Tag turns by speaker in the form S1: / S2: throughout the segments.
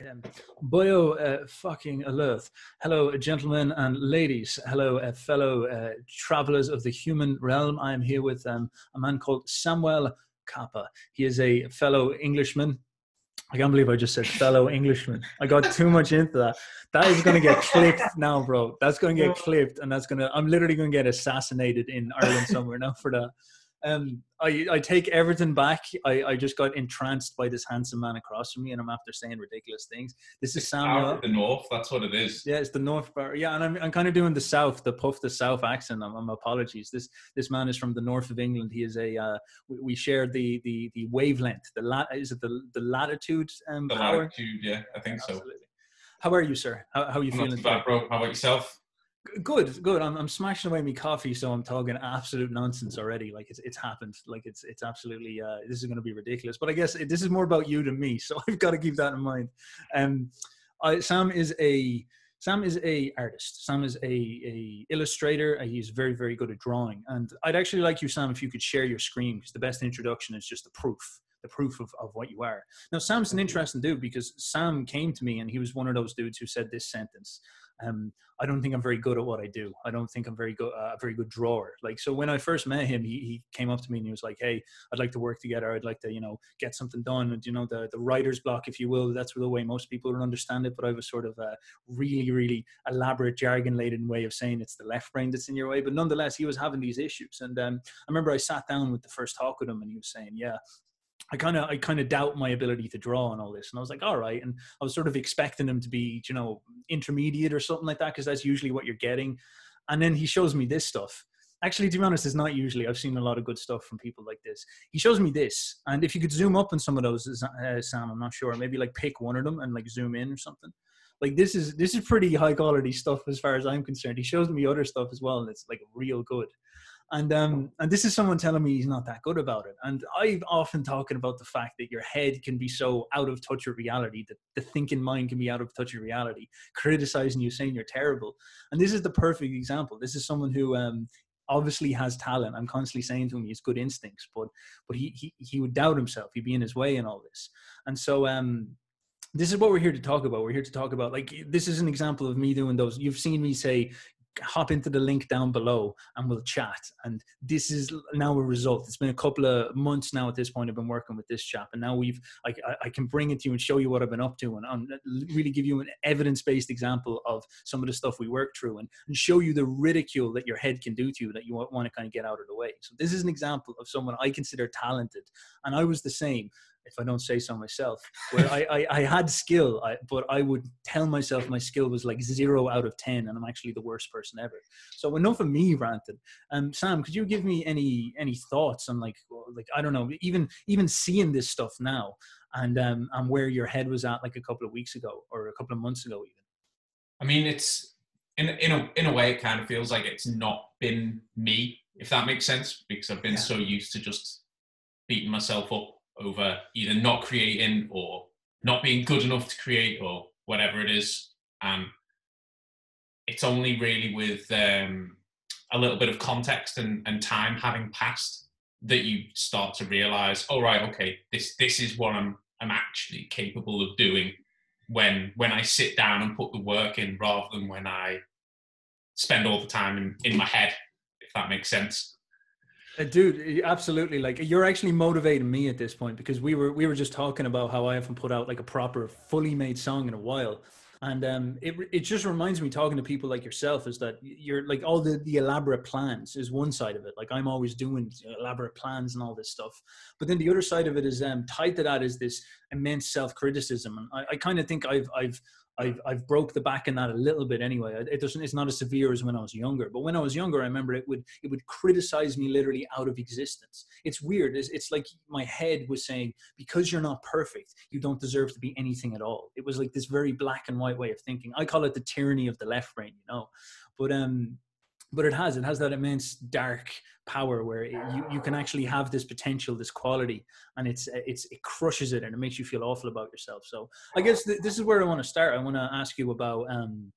S1: Um, Boyo uh, fucking alert. Hello, gentlemen and ladies. Hello, uh, fellow uh, travelers of the human realm. I am here with um, a man called Samuel Capper. He is a fellow Englishman. I can't believe I just said fellow Englishman. I got too much into that. That is going to get clipped now, bro. That's going to get clipped, and that's going to. I'm literally going to get assassinated in Ireland somewhere now for that. Um, I, I take everything back. I, I just got entranced by this handsome man across from me, and I'm after saying ridiculous things. This is Samuel.
S2: the north. That's what it is.
S1: Yeah, it's the north bar. Yeah, and I'm, I'm kind of doing the south, the puff the south accent. I'm, I'm apologies. This this man is from the north of England. He is a. Uh, we, we share the the the wavelength. The lat is it the the latitude um,
S2: the
S1: power?
S2: latitude. Yeah, I think
S1: Yeah,
S2: so.
S1: absolutely. How are you, sir? How, how are you
S2: I'm not
S1: feeling?
S2: too bad, bro. How about yourself?
S1: Good, good. I'm, I'm smashing away my coffee, so I'm talking absolute nonsense already. Like it's it's happened. Like it's it's absolutely. Uh, this is going to be ridiculous. But I guess it, this is more about you than me, so I've got to keep that in mind. Um, I, Sam is a Sam is a artist. Sam is a a illustrator. Uh, He's very very good at drawing. And I'd actually like you, Sam, if you could share your screen, because the best introduction is just the proof. The proof of, of what you are. Now, Sam's an interesting dude because Sam came to me and he was one of those dudes who said this sentence um, I don't think I'm very good at what I do. I don't think I'm very good, uh, a very good drawer. Like, so when I first met him, he, he came up to me and he was like, Hey, I'd like to work together. I'd like to, you know, get something done. And, you know, the, the writer's block, if you will, that's the way most people would understand it. But I have a sort of a really, really elaborate jargon laden way of saying it's the left brain that's in your way. But nonetheless, he was having these issues. And um, I remember I sat down with the first talk with him and he was saying, yeah, I kind of I kind of doubt my ability to draw and all this, and I was like, all right, and I was sort of expecting him to be, you know, intermediate or something like that, because that's usually what you're getting. And then he shows me this stuff. Actually, to be honest, it's not usually. I've seen a lot of good stuff from people like this. He shows me this, and if you could zoom up on some of those, uh, Sam, I'm not sure. Maybe like pick one of them and like zoom in or something. Like this is this is pretty high quality stuff as far as I'm concerned. He shows me other stuff as well, and it's like real good and um and this is someone telling me he's not that good about it. And i've often talking about the fact that your head can be so out of touch with reality that the thinking mind can be out of touch with reality criticizing you saying you're terrible. And this is the perfect example. This is someone who um obviously has talent. I'm constantly saying to him he has good instincts but but he he, he would doubt himself. He'd be in his way and all this. And so um this is what we're here to talk about. We're here to talk about like this is an example of me doing those. You've seen me say hop into the link down below and we'll chat. And this is now a result. It's been a couple of months now at this point. I've been working with this chap, and now we've I, I- can bring it to you and show you what I've been up to, and, really give you an evidence-based example of some of the stuff we work through, and, and show you the ridicule that your head can do to you that you want to kind of get out of the way. So this is an example of someone I consider talented, and I was the same if I don't say so myself, where I, I, I had skill, I, but I would tell myself my skill was like zero out of 10 and I'm actually the worst person ever. So enough of me ranted. Um, Sam, could you give me any, any thoughts on like, like, I don't know, even, even seeing this stuff now and, um, and where your head was at like a couple of weeks ago or a couple of months ago even?
S2: I mean, it's in in a in a way, it kind of feels like it's not been me, if that makes sense, because I've been
S1: Yeah.
S2: so used to just beating myself up over either not creating or not being good enough to create or whatever it is. And it's only really with um, a little bit of context and, and time having passed that you start to realize, oh right, okay, this this is what I'm I'm actually capable of doing when when I sit down and put the work in rather than when I spend all the time in, in my head, if that makes sense.
S1: Uh, dude absolutely like you're actually motivating me at this point because we were we were just talking about how i haven't put out like a proper fully made song in a while. And um it, it just reminds me talking to people like yourself is that you're like all the the elaborate plans is one side of it. Like i'm always doing elaborate plans and all this stuff. But then the other side of it is um tied to that is this immense self-criticism. And i, I kind of think i've i've I've, I've broke the back in that a little bit anyway. It doesn't. It's not as severe as when I was younger. But when I was younger, I remember it would it would criticize me literally out of existence. It's weird. It's, it's like my head was saying because you're not perfect, you don't deserve to be anything at all. It was like this very black and white way of thinking. I call it the tyranny of the left brain, you know. But um, but it has it has that immense dark power where it, you, you can actually have this potential this quality and it's it's it crushes it and it makes you feel awful about yourself. So i guess th- this is where i want to start. I want to ask you about um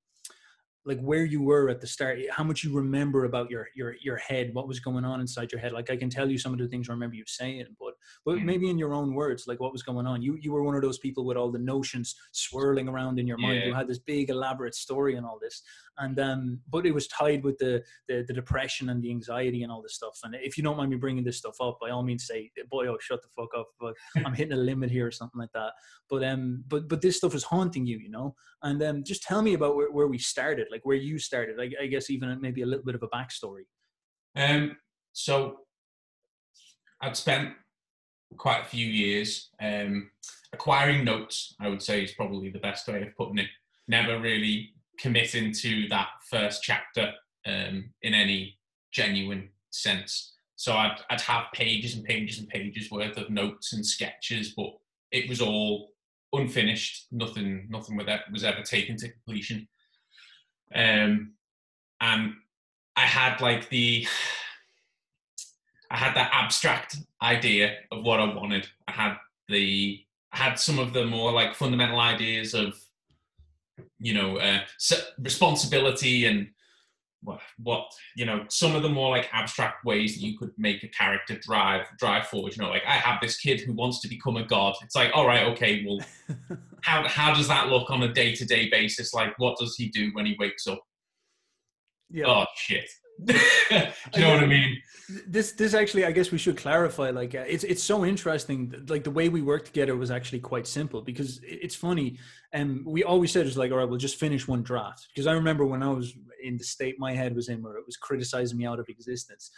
S1: like where you were at the start how much you remember about your your your head what was going on inside your head? Like i can tell you some of the things i remember you saying but but
S2: Mm.
S1: maybe in your own words like what was going on? You you were one of those people with all the notions swirling around in your mind. You had this big elaborate story and all this and um but it was tied with the, the the depression and the anxiety and all this stuff and if you don't mind me bringing this stuff up by all means say boy oh shut the fuck up but i'm hitting a limit here or something like that but um but but this stuff is haunting you you know and um just tell me about where, where we started like where you started I, I guess even maybe a little bit of a backstory
S2: Um, so I'd spent quite a few years um, acquiring notes. I would say is probably the best way of putting it. Never really committing to that first chapter um, in any genuine sense. So I'd, I'd have pages and pages and pages worth of notes and sketches, but it was all unfinished. Nothing, nothing with that was ever taken to completion. Um, and I had like the I had that abstract idea of what I wanted. I had the I had some of the more like fundamental ideas of you know uh, responsibility and what what you know some of the more like abstract ways that you could make a character drive drive forward. You know, like I have this kid who wants to become a god. It's like all right, okay, well, how how does that look on a day to day basis? Like, what does he do when he wakes up?
S1: yeah
S2: Oh shit. do you know what I mean?
S1: this this actually i guess we should clarify like uh, it's it's so interesting like the way we worked together was actually quite simple because it's funny and we always said it's like all right we'll just finish one draft. Because i remember when i was in the state my head was in where it was criticizing me out of existence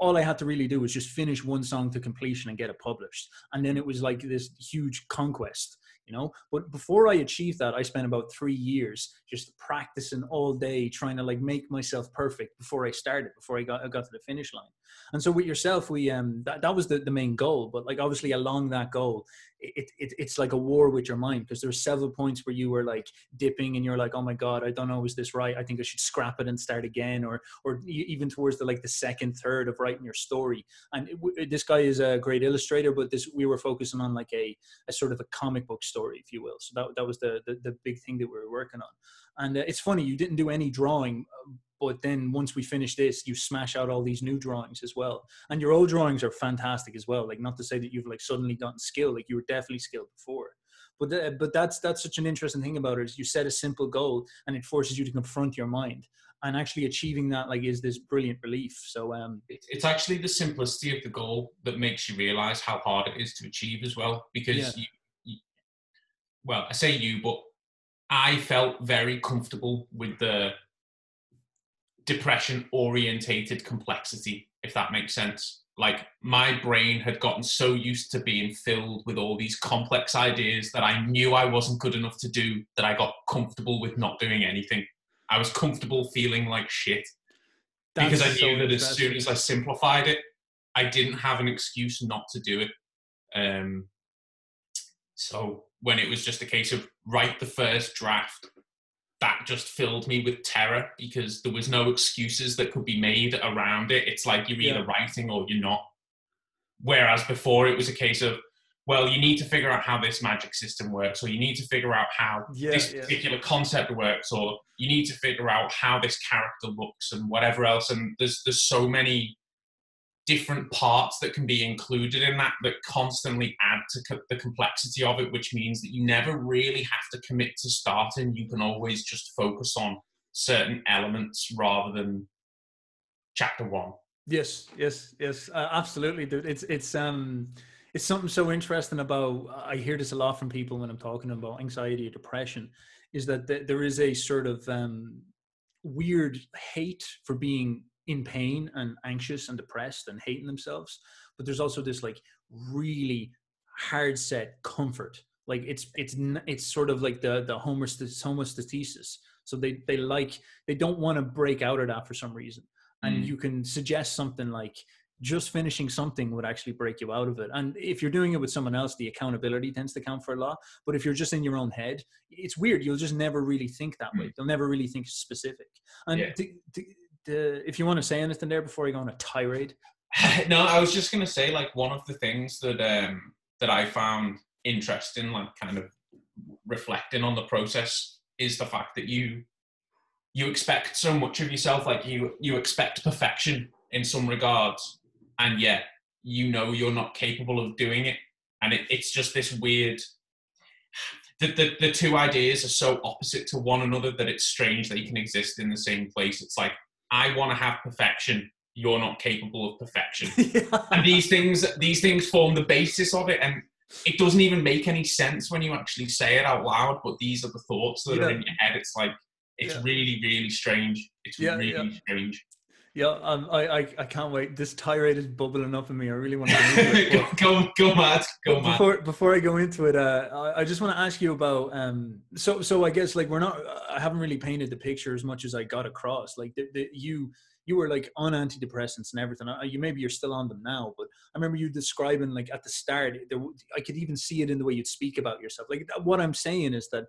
S1: all i had to really do was just finish one song to completion and get it published. And then it was like this huge conquest you know? But before i achieved that i spent about three years just practicing all day trying to like make myself perfect before i started before i got, I got to the finish line. And so with yourself we um that, that was the, the main goal but like obviously along that goal it, it it's like a war with your mind because there there's several points where you were like dipping and you're like oh my god i don't know is this right? I think i should scrap it and start again or or even towards the like the second third of writing your story. And it, this guy is a great illustrator but this we were focusing on like a, a sort of a comic book story if you will. So that, that was the, the the big thing that we were working on. And uh, it's funny you didn't do any drawing uh, but then once we finish this you smash out all these new drawings as well and your old drawings are fantastic as well like not to say that you've like suddenly gotten skill like you were definitely skilled before but but that's that's such an interesting thing about it is you set a simple goal and it forces you to confront your mind and actually achieving that like is this brilliant relief so um
S2: It's actually the simplicity of the goal that makes you realize how hard it is to achieve as well. Because
S1: Yeah.
S2: you, you, well, I say you, but I felt very comfortable with the depression orientated complexity, if that makes sense. Like my brain had gotten so used to being filled with all these complex ideas that I knew I wasn't good enough to do that I got comfortable with not doing anything. I was comfortable feeling like shit because I
S1: that's so
S2: knew that as soon as I simplified it, I didn't have an excuse not to do it. Um, so when it was just a case of write the first draft, that just filled me with terror because there was no excuses that could be made around it. It's like you're either
S1: Yeah.
S2: writing or you're not. Whereas before it was a case of, well, you need to figure out how this magic system works, or you need to figure out how
S1: yeah,
S2: this
S1: yeah.
S2: particular concept works or you need to figure out how this character looks and whatever else and there's there's so many different parts that can be included in that that constantly add to co- the complexity of it which means that you never really have to commit to starting you can always just focus on certain elements rather than chapter 1
S1: Yes, yes, yes, uh, absolutely. It's it's um it's something so interesting about. I hear this a lot from people when I'm talking about anxiety or depression, is that th- there is a sort of um, weird hate for being in pain and anxious and depressed and hating themselves, but there's also this like really hard set comfort. Like it's it's it's sort of like the the homostasis, homostasis. So they they like they don't want to break out of that for some reason and
S2: Mm.
S1: you can suggest something like just finishing something would actually break you out of it and if you're doing it with someone else the accountability tends to count for a lot but if you're just in your own head it's weird you'll just never really think that way you'll never really think specific and
S2: Yeah.
S1: the, the, the, if you want to say anything there before you go on a tirade.
S2: No, I was just gonna say like one of the things that um that I found interesting, like kind of reflecting on the process, is the fact that you you expect so much of yourself like you you expect perfection in some regards and yet you know you're not capable of doing it. And it, it's just this weird the, the, the two ideas are so opposite to one another that it's strange that you can exist in the same place. It's like i want to have perfection you're not capable of perfection yeah. and these things these things form the basis of it and it doesn't even make any sense when you actually say it out loud but these are the thoughts that yeah. are in your head it's like it's yeah. really really strange it's really strange
S1: yeah, um, I, I, I can't wait. This tirade is bubbling up in me. I really want to
S2: go, go mad, go mad.
S1: Before before I go into it, uh, I, I just want to ask you about. Um, so so I guess like we're not. I haven't really painted the picture as much as I got across. Like the, the, you you were like on antidepressants and everything. You maybe you're still on them now, but I remember you describing like at the start. There, I could even see it in the way you'd speak about yourself. Like what I'm saying is that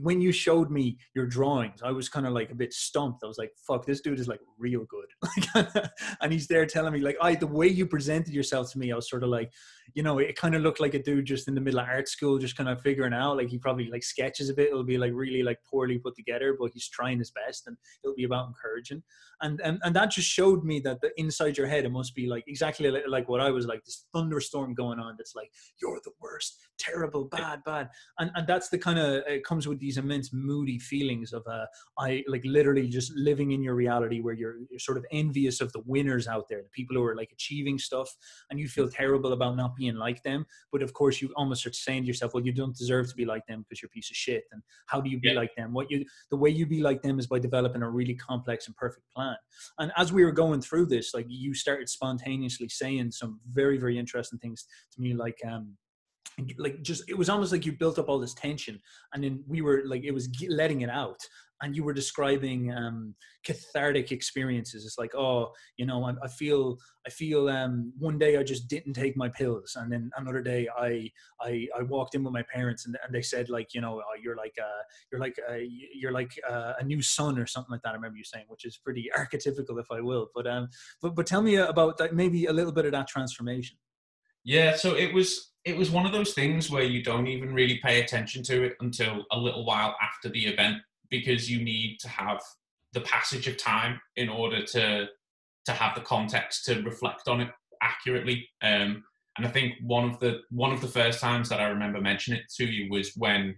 S1: when you showed me your drawings, I was kind of like a bit stumped. I was like, "Fuck, this dude is like real good." and he's there telling me like, "I the way you presented yourself to me, I was sort of like, you know, it kind of looked like a dude just in the middle of art school, just kind of figuring out. Like he probably like sketches a bit. It'll be like really like poorly put together, but he's trying his best, and it'll be about encouraging. And and and that just showed me that the inside your head, it must be like exactly like what I was like. This thunderstorm going on. That's like you're the worst, terrible, bad, bad. And and that's the kind of it comes with these immense moody feelings of uh, I like literally just living in your reality where you're you're sort of envious of the winners out there, the people who are like achieving stuff, and you feel terrible about not being like them. But of course, you almost are saying to yourself, well, you don't deserve to be like them because you're a piece of shit. And how do you be yeah. like them? What you the way you be like them is by developing a really complex and perfect plan. And as we were going through this, like you started spontaneously saying some very very interesting things to me, like um like just it was almost like you built up all this tension and then we were like it was letting it out and you were describing um, cathartic experiences. It's like, oh, you know, I, I feel, I feel. Um, one day I just didn't take my pills, and then another day I, I, I walked in with my parents, and, and they said like, you know, oh, you're like, a, you're like, you're like a, a, new son or something like that. I remember you saying, which is pretty archetypical, if I will. But um, but but tell me about that, maybe a little bit of that transformation.
S2: Yeah, so it was it was one of those things where you don't even really pay attention to it until a little while after the event because you need to have the passage of time in order to to have the context to reflect on it accurately. Um, and I think one of the one of the first times that I remember mentioning it to you was when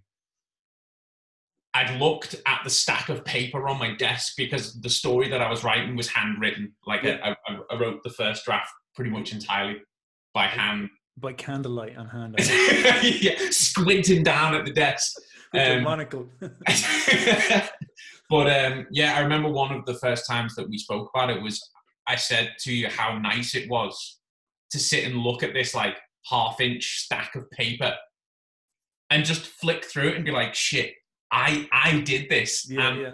S2: I'd looked at the stack of paper on my desk because the story that I was writing was handwritten. Like yeah. I, I, wrote the first draft pretty much entirely by hand.
S1: By candlelight and hand.
S2: yeah, squinting down at the desk With
S1: um, monocle.
S2: but um, yeah, I remember one of the first times that we spoke about it was I said to you how nice it was to sit and look at this like half inch stack of paper and just flick through it and be like, shit, I I did this.
S1: Yeah, and yeah.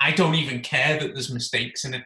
S2: I don't even care that there's mistakes in it.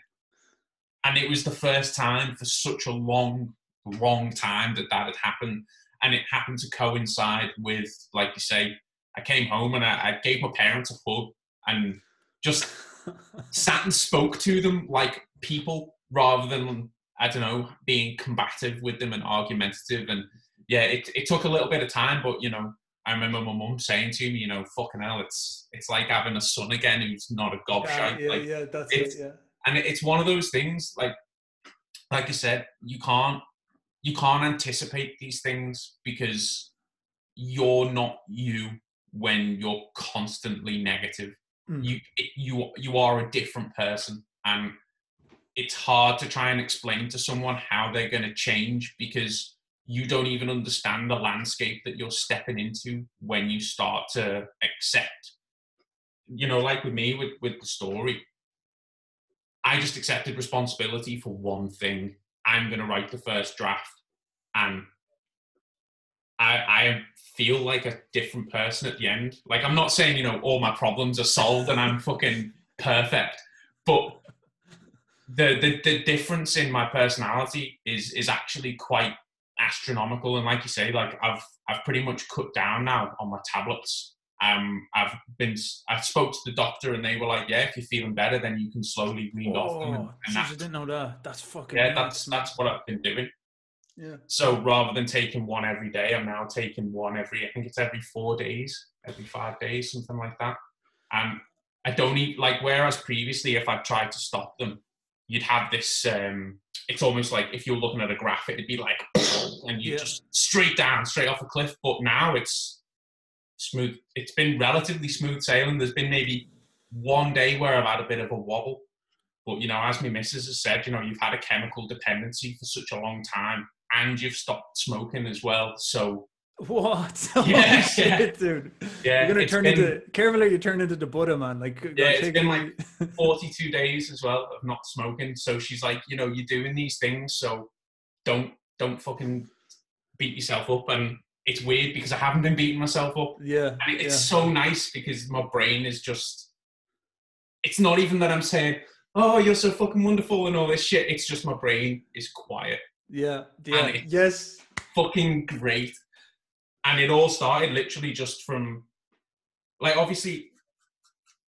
S2: And it was the first time for such a long, long time that that had happened. And it happened to coincide with, like you say, I came home and I, I gave my parents a hug and just sat and spoke to them like people rather than I don't know being combative with them and argumentative. And yeah, it it took a little bit of time, but you know. I remember my mum saying to me, you know, fucking hell, it's it's like having a son again who's not a gobshite.
S1: Yeah, yeah,
S2: like,
S1: yeah that's it, yeah.
S2: And it's one of those things, like like I said, you can't you can't anticipate these things because you're not you when you're constantly negative. Mm. You you you are a different person, and it's hard to try and explain to someone how they're going to change because you don't even understand the landscape that you're stepping into when you start to accept. You know, like with me with with the story, I just accepted responsibility for one thing. I'm going to write the first draft, and I, I feel like a different person at the end. Like I'm not saying you know all my problems are solved and I'm fucking perfect, but the, the the difference in my personality is is actually quite astronomical. And like you say, like I've I've pretty much cut down now on my tablets. Um, I've been I spoke to the doctor and they were like, yeah, if you're feeling better, then you can slowly wean oh, off them. And,
S1: and geez, I didn't know that. That's fucking.
S2: Yeah, that's that's what I've been doing.
S1: Yeah.
S2: So rather than taking one every day, I'm now taking one every. I think it's every four days, every five days, something like that. And I don't eat like whereas previously if I tried to stop them, you'd have this um it's almost like if you're looking at a graph, it'd be like and you
S1: Yeah.
S2: just straight down, straight off a cliff. But now it's smooth it's been relatively smooth sailing. There's been maybe one day where I've had a bit of a wobble. But you know, as my missus has said, you know, you've had a chemical dependency for such a long time and you've stopped smoking as well. So
S1: What?
S2: Oh, yeah,
S1: oh, shit, dude.
S2: yeah,
S1: You're gonna turn
S2: been-
S1: into careful, or you turn into the Buddha man. Like,
S2: Yeah, it's been like 42 days as well of not smoking. So she's like, you know, you're doing these things, so don't don't fucking beat yourself up. And it's weird because I haven't been beating myself up.
S1: yeah,
S2: And it's
S1: yeah.
S2: so nice because my brain is just it's not even that I'm saying, Oh, you're so fucking wonderful and all this shit. It's just my brain is quiet.
S1: yeah, yeah, yes,
S2: Fucking great. And it all started literally just from like obviously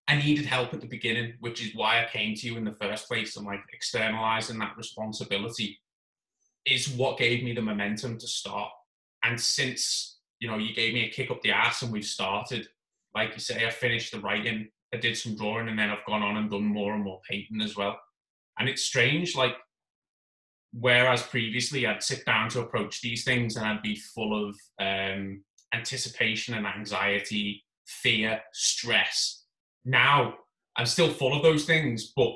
S2: I needed help at the beginning, which is why I came to you in the first place and like externalizing that responsibility is what gave me the momentum to start. And since, you know, you gave me a kick up the ass and we've started, like you say, I finished the writing, I did some drawing, and then I've gone on and done more and more painting as well. And it's strange, like whereas previously I'd sit down to approach these things and I'd be full of um, anticipation and anxiety, fear, stress. Now I'm still full of those things, but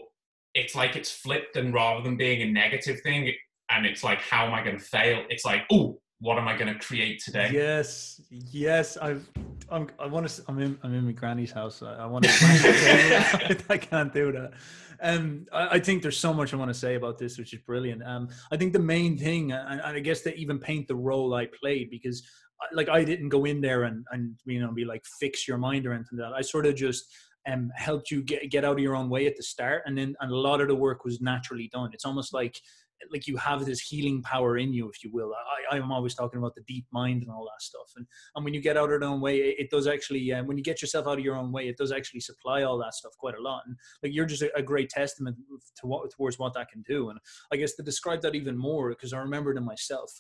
S2: it's like it's flipped, and rather than being a negative thing, and it's like, how am I going to fail? It's like, oh, what am I going to create today?
S1: yes, yes. I've, I'm, I want to. I'm in. I'm in my granny's house. I, I want to. I can't do that. Um, I, I think there's so much I want to say about this, which is brilliant. Um, I think the main thing, and, and I guess to even paint the role I played, because like I didn't go in there and and you know be like fix your mind or anything like that. I sort of just um helped you get get out of your own way at the start, and then and a lot of the work was naturally done. It's almost like like you have this healing power in you, if you will. I, I'm always talking about the deep mind and all that stuff. And and when you get out of your own way, it, it does actually. Uh, when you get yourself out of your own way, it does actually supply all that stuff quite a lot. And like you're just a, a great testament to what towards what that can do. And I guess to describe that even more, because I remember it in myself.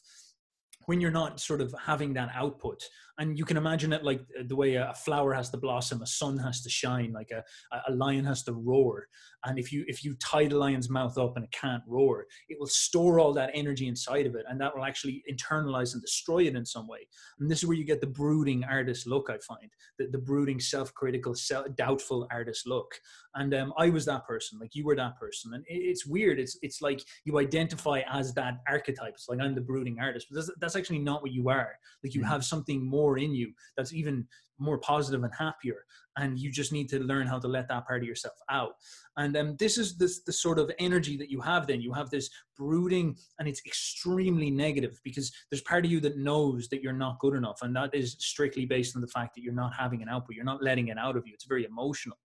S1: When you're not sort of having that output, and you can imagine it like the way a flower has to blossom, a sun has to shine, like a, a lion has to roar. And if you if you tie the lion's mouth up and it can't roar, it will store all that energy inside of it, and that will actually internalize and destroy it in some way. And this is where you get the brooding artist look. I find the, the brooding, self-critical, self, doubtful artist look. And um, I was that person, like you were that person. And it, it's weird. It's it's like you identify as that archetype. It's like I'm the brooding artist, but that's, that's actually not what you are. Like you
S2: Mhm.
S1: have something more in you that's even more positive and happier. And you just need to learn how to let that part of yourself out. And um, this is this the sort of energy that you have then. You have this brooding and it's extremely negative because there's part of you that knows that you're not good enough. And that is strictly based on the fact that you're not having an output. You're not letting it out of you. It's very emotional.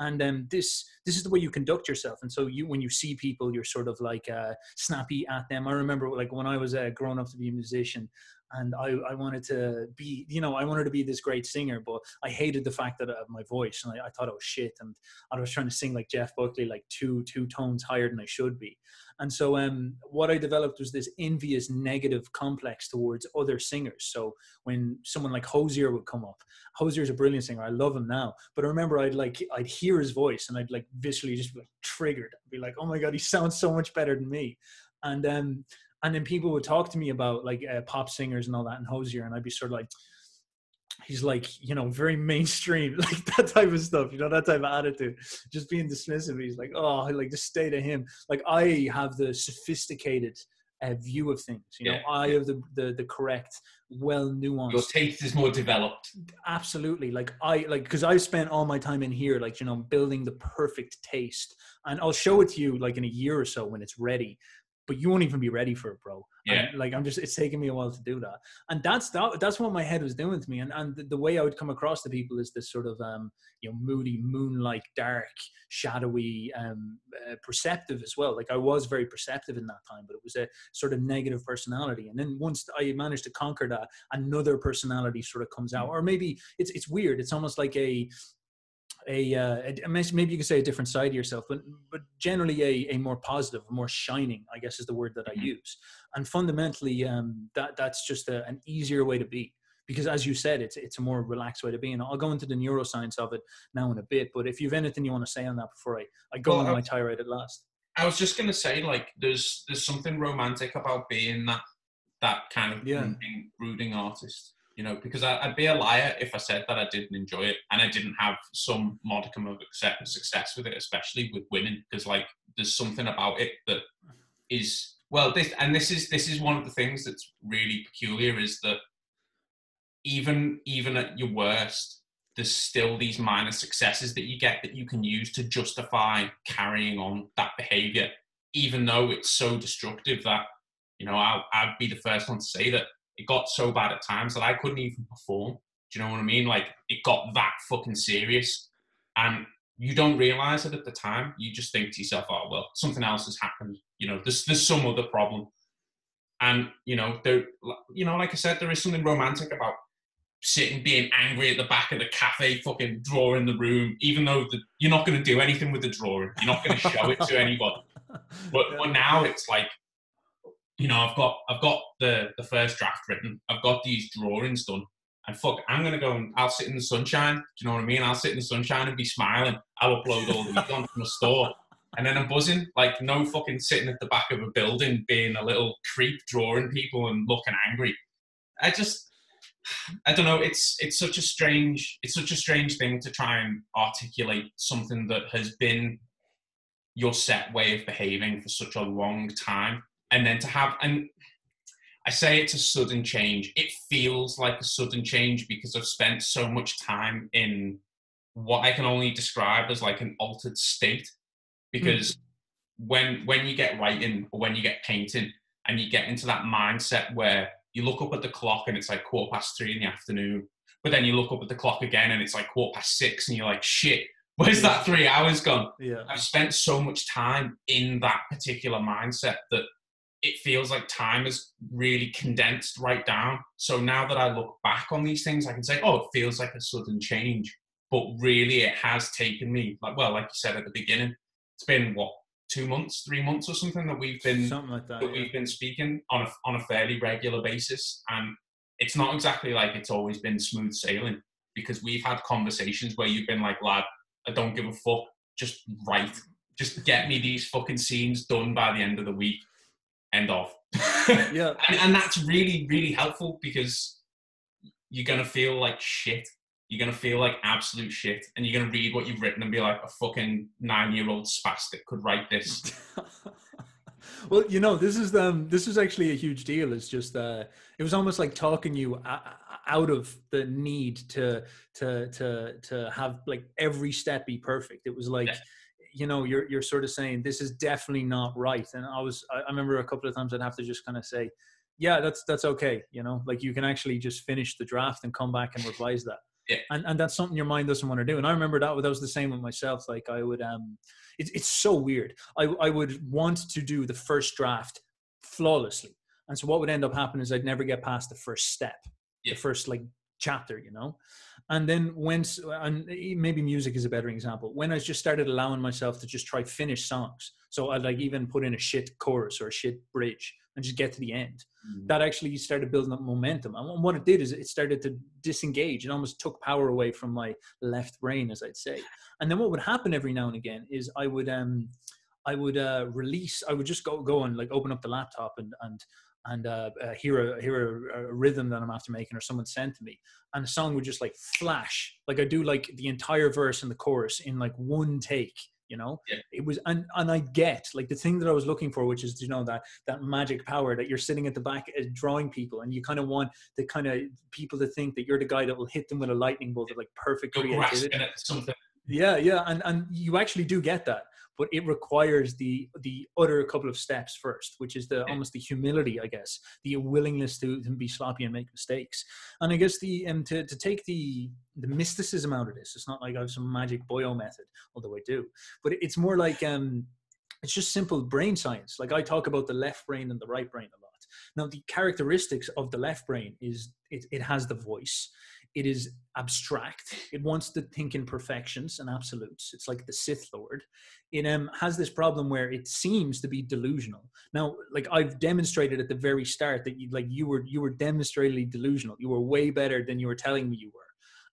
S1: And um, this this is the way you conduct yourself. And so you when you see people you're sort of like uh, snappy at them. I remember like when i was uh, growing up to be a musician and I, I wanted to be you know i wanted to be this great singer but i hated the fact that of my voice and I, I thought it was shit and i was trying to sing like jeff buckley like two two tones higher than i should be. And so um, what i developed was this envious negative complex towards other singers. So when someone like hozier would come up hozier's a brilliant singer i love him now but i remember i'd like i'd hear his voice and i'd like visually just be like triggered I'd be like oh my god he sounds so much better than me. And um and then people would talk to me about like uh, pop singers and all that and Hozier, and I'd be sort of like, he's like, you know, very mainstream, like that type of stuff, you know, that type of attitude, just being dismissive. He's like, oh, like just stay to him. Like I have the sophisticated uh, view of things, you know,
S2: Yeah,
S1: I have the, the the correct, well nuanced.
S2: Your taste is more developed.
S1: absolutely like i like because i spent all my time in here like you know building the perfect taste and i'll show it to you like in a year or so when it's ready but you won't even be ready for it bro.
S2: Yeah.
S1: And, like i'm just it's taking me a while to do that. And that's that that's what my head was doing to me. And and the, the way i would come across to people is this sort of um you know moody moonlight dark shadowy um uh, perceptive as well. Like i was very perceptive in that time but it was a sort of negative personality. And then once i managed to conquer that another personality sort of comes out. Or maybe it's it's weird. It's almost like a a, uh, a- maybe you could say a different side of yourself, but but generally a, a more positive, more shining, I guess is the word that I
S2: Mhm.
S1: use. And fundamentally, um, that that's just a, an easier way to be because as you said, it's it's a more relaxed way to be. And I'll go into the neuroscience of it now in a bit. But if you've anything you want to say on that before I, I go well, on my tirade at last.
S2: I was just gonna say, like, there's there's something romantic about being that that kind of yeah. brooding, brooding artist you know, because I, would be a liar if I said that I didn't enjoy it and I didn't have some modicum of success with it, especially with women, because like there's something about it that is well, this and this is this is one of the things that's really peculiar is that even even at your worst, there's still these minor successes that you get that you can use to justify carrying on that behavior, even though it's so destructive that you know I'll, I'd be the first one to say that it got so bad at times that I couldn't even perform. Do you know what I mean? Like it got that fucking serious, and you don't realize it at the time. You just think to yourself, "Oh well, something else has happened." You know, there's there's some other problem, and you know, there, you know, like I said, there is something romantic about sitting being angry at the back of the cafe, fucking drawing the room, even though the, you're not going to do anything with the drawing. You're not going to show it to anybody. But, but now it's like you know, I've got I've got the the first draft written. I've got these drawings done. And fuck, I'm gonna go and I'll sit in the sunshine. Do you know what I mean? I'll sit in the sunshine and be smiling. I'll upload all the week on from the store. And then I'm buzzing, like no fucking sitting at the back of a building being a little creep drawing people and looking angry. I just I don't know, it's it's such a strange it's such a strange thing to try and articulate something that has been your set way of behaving for such a long time and then to have and I say it's a sudden change. It feels like a sudden change because I've spent so much time in what I can only describe as like an altered state. Because mm. when when you get writing or when you get painting and you get into that mindset where you look up at the clock and it's like quarter past three in the afternoon, but then you look up at the clock again and it's like quarter past six and you're like, shit, where's that three hours gone?
S1: Yeah.
S2: I've spent so much time in that particular mindset that it feels like time is really condensed right down. So now that I look back on these things, I can say, oh, it feels like a sudden change. But really, it has taken me, like, well, like you said at the beginning, it's been what two months, three months or something that we've been
S1: something like that,
S2: that yeah. we've been speaking on a on a fairly regular basis, and it's not exactly like it's always been smooth sailing because we've had conversations where you've been like, lad, I don't give a fuck, just write, just get me these fucking scenes done by the end of the week end of.
S1: yeah.
S2: and, and that's really, really helpful because you're going to feel like shit. You're going to feel like absolute shit. And you're going to read what you've written and be like, a fucking nine year old spastic could write this.
S1: well, you know, this is um, this is actually a huge deal. It's just uh, it was almost like talking you out of the need to to to to have like every step be perfect. It was like yeah you know you're you're sort of saying this is definitely not right. And i was i remember a couple of times i'd have to just kind of say yeah that's that's okay you know? Like you can actually just finish the draft and come back and revise that.
S2: Yeah.
S1: and and that's something your mind doesn't want to do. And i remember that that was the same with myself. Like i would um it, it's so weird. I i would want to do the first draft flawlessly. And so what would end up happening is i'd never get past the first step
S2: yeah.
S1: the first like chapter you know and then when and maybe music is a better example. When i just started allowing myself to just try finish songs. So i'd like even put in a shit chorus or a shit bridge and just get to the end. Mm-hmm. that actually started building up momentum. And what it did is it started to disengage. And almost took power away from my left brain as i'd say. And then what would happen every now and again is i would um i would uh release i would just go go and like open up the laptop and and and uh, uh, hear a hear a, a, rhythm that I'm after making or someone sent to me, and the song would just like flash, like I do like the entire verse and the chorus in like one take. You know,
S2: yeah.
S1: it was and and I get like the thing that I was looking for, which is you know that that magic power that you're sitting at the back uh, drawing people, and you kind of want the kind of people to think that you're the guy that will hit them with a lightning bolt of like perfect creativity.
S2: Something.
S1: Yeah, yeah, and and you actually do get that but it requires the the other couple of steps first, which is the almost the humility, I guess, the willingness to, to be sloppy and make mistakes. And I guess the and to, to take the the mysticism out of this, it's not like I have some magic boyo method, although I do, but it's more like um it's just simple brain science. Like I talk about the left brain and the right brain a lot. Now the characteristics of the left brain is it, it has the voice it is abstract. It wants to think in perfections and absolutes. It's like the Sith Lord. It um, has this problem where it seems to be delusional. Now, like I've demonstrated at the very start that you like you were you were demonstrably delusional. You were way better than you were telling me you were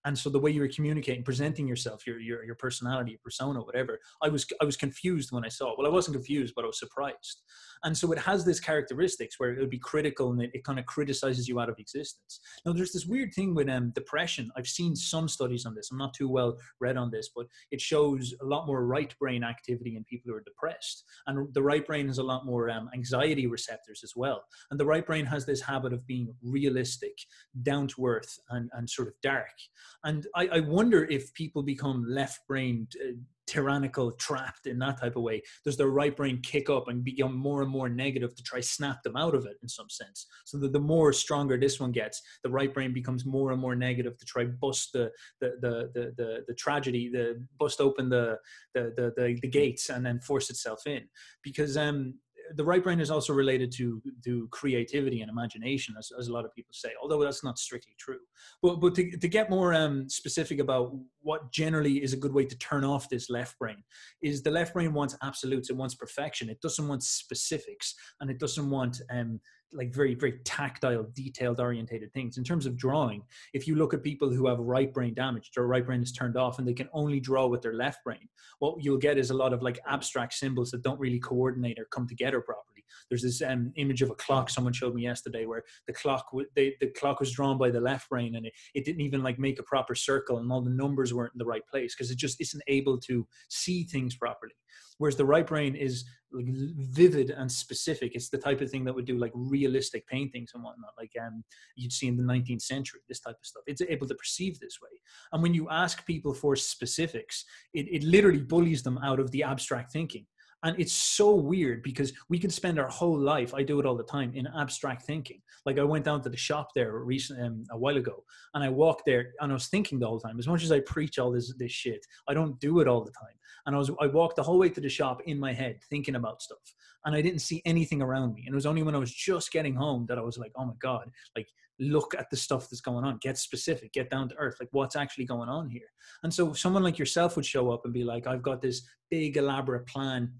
S1: and so the way you were communicating presenting yourself your, your your personality your persona whatever i was i was confused when i saw it. Well i wasn't confused but i was surprised. And so it has this characteristics where it would be critical and it, it kind of criticizes you out of existence. Now there's this weird thing with um, depression. I've seen some studies on this. I'm not too well read on this but it shows a lot more right brain activity in people who are depressed. And the right brain has a lot more um, anxiety receptors as well. And the right brain has this habit of being realistic down to earth and, and sort of dark and I, I wonder if people become left-brained, uh, tyrannical, trapped in that type of way. Does their right brain kick up and become more and more negative to try snap them out of it in some sense? So that the more stronger this one gets, the right brain becomes more and more negative to try bust the the the the, the, the tragedy, the bust open the, the the the the gates and then force itself in. Because um the right brain is also related to to creativity and imagination, as, as a lot of people say, although that's not strictly true. But but to, to get more um, specific about what generally is a good way to turn off this left brain is the left brain wants absolutes, it wants perfection, it doesn't want specifics, and it doesn't want um, like very very tactile detailed orientated things. In terms of drawing if you look at people who have right brain damage their right brain is turned off and they can only draw with their left brain what you'll get is a lot of like abstract symbols that don't really coordinate or come together properly. There's this um, image of a clock. Someone showed me yesterday where the clock they, the clock was drawn by the left brain and it, it didn't even like make a proper circle and all the numbers weren't in the right place because it just isn't able to see things properly whereas the right brain is like vivid and specific. It's the type of thing that would do like realistic paintings and whatnot, like um, you'd see in the 19th century, this type of stuff. It's able to perceive this way. And when you ask people for specifics, it, it literally bullies them out of the abstract thinking. And it's so weird because we can spend our whole life, I do it all the time, in abstract thinking. Like I went down to the shop there recently, um, a while ago and I walked there and I was thinking the whole time, as much as I preach all this, this shit, I don't do it all the time. And I was, I walked the whole way to the shop in my head thinking about stuff and I didn't see anything around me. And it was only when I was just getting home that I was like, oh my God, like look at the stuff that's going on get specific get down to earth like what's actually going on here and so someone like yourself would show up and be like i've got this big elaborate plan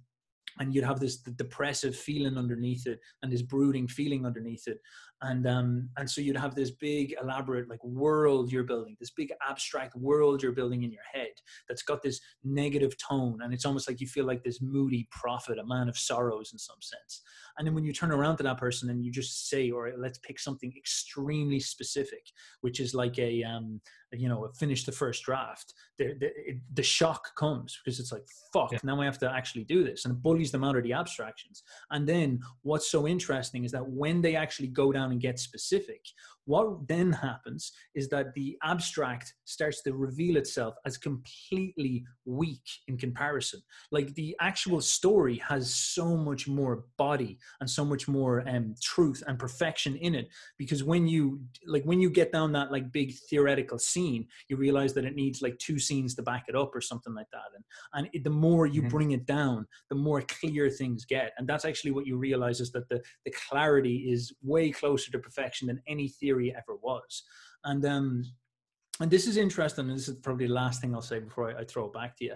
S1: and you'd have this depressive feeling underneath it and this brooding feeling underneath it. And um and so you'd have this big elaborate like world you're building this big abstract world you're building in your head that's got this negative tone. And it's almost like you feel like this moody prophet a man of sorrows in some sense. And then when you turn around to that person and you just say or let's pick something extremely specific which is like a um you know finish the first draft the, the, the shock comes because it's like fuck yeah. now i have to actually do this and it bullies them out of the abstractions and then what's so interesting is that when they actually go down and get specific what then happens is that the abstract starts to reveal itself as completely weak in comparison. Like the actual story has so much more body and so much more um, truth and perfection in it. Because when you like when you get down that like big theoretical scene, you realize that it needs like two scenes to back it up or something like that. And and it, the more you mm-hmm. bring it down, the more clear things get. And that's actually what you realize is that the the clarity is way closer to perfection than any theory theory ever was. And um, and this is interesting, and this is probably the last thing I'll say before I, I throw it back to you.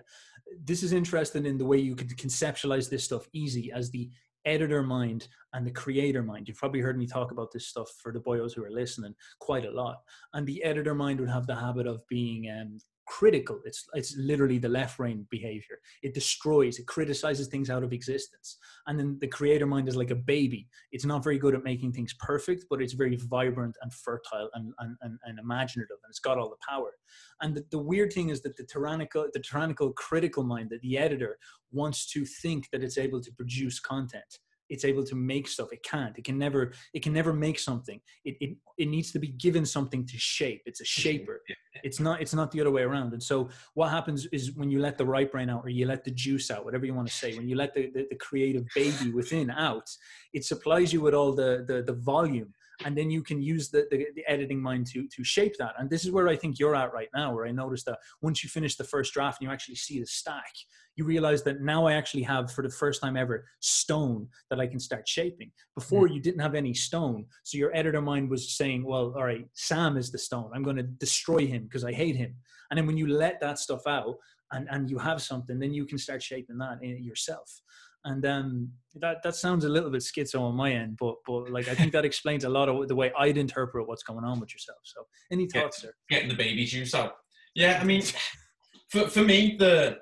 S1: This is interesting in the way you could conceptualize this stuff easy as the editor mind and the creator mind. You've probably heard me talk about this stuff for the boyos who are listening quite a lot. And the editor mind would have the habit of being um, critical. It's it's literally the left brain behavior. It destroys, it criticizes things out of existence. And then the creator mind is like a baby. It's not very good at making things perfect, but it's very vibrant and fertile and and, and, and imaginative, and it's got all the power. And the, the weird thing is that the tyrannical, the tyrannical critical mind, that the editor wants to think that it's able to produce content it's able to make stuff. It can't. It can never it can never make something. It, it it needs to be given something to shape. It's a shaper. it's not it's not the other way around. And so what happens is when you let the right brain out or you let the juice out whatever you want to say when you let the, the, the creative baby within out it supplies you with all the, the the volume and then you can use the, the, the editing mind to to shape that. And this is where i think you're at right now where i noticed that once you finish the first draft and you actually see the stack you realize that now i actually have for the first time ever stone that i can start shaping. Before mm. you didn't have any stone so your editor mind was saying well all right sam is the stone. I'm going to destroy him because i hate him. And then when you let that stuff out and, and you have something then you can start shaping that in yourself and um, that that sounds a little bit schizo on my end, but but like I think that explains a lot of the way I'd interpret what's going on with yourself. So, any thoughts,
S2: sir? Getting the baby juice out. Yeah, I mean, for for me the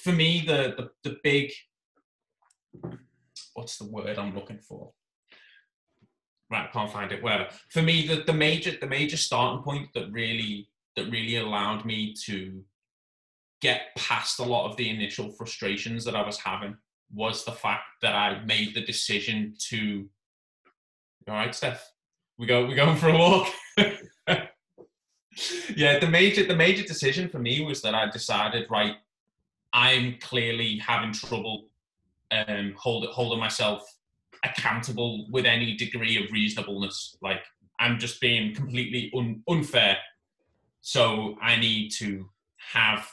S2: for me the the, the big what's the word I'm looking for? Right, I can't find it. Whatever. For me, the, the major the major starting point that really that really allowed me to get past a lot of the initial frustrations that I was having was the fact that I made the decision to. All right, Steph, we go. We're going for a walk. yeah, the major the major decision for me was that I decided right. I'm clearly having trouble um, hold, holding myself accountable with any degree of reasonableness. Like I'm just being completely un, unfair. So I need to have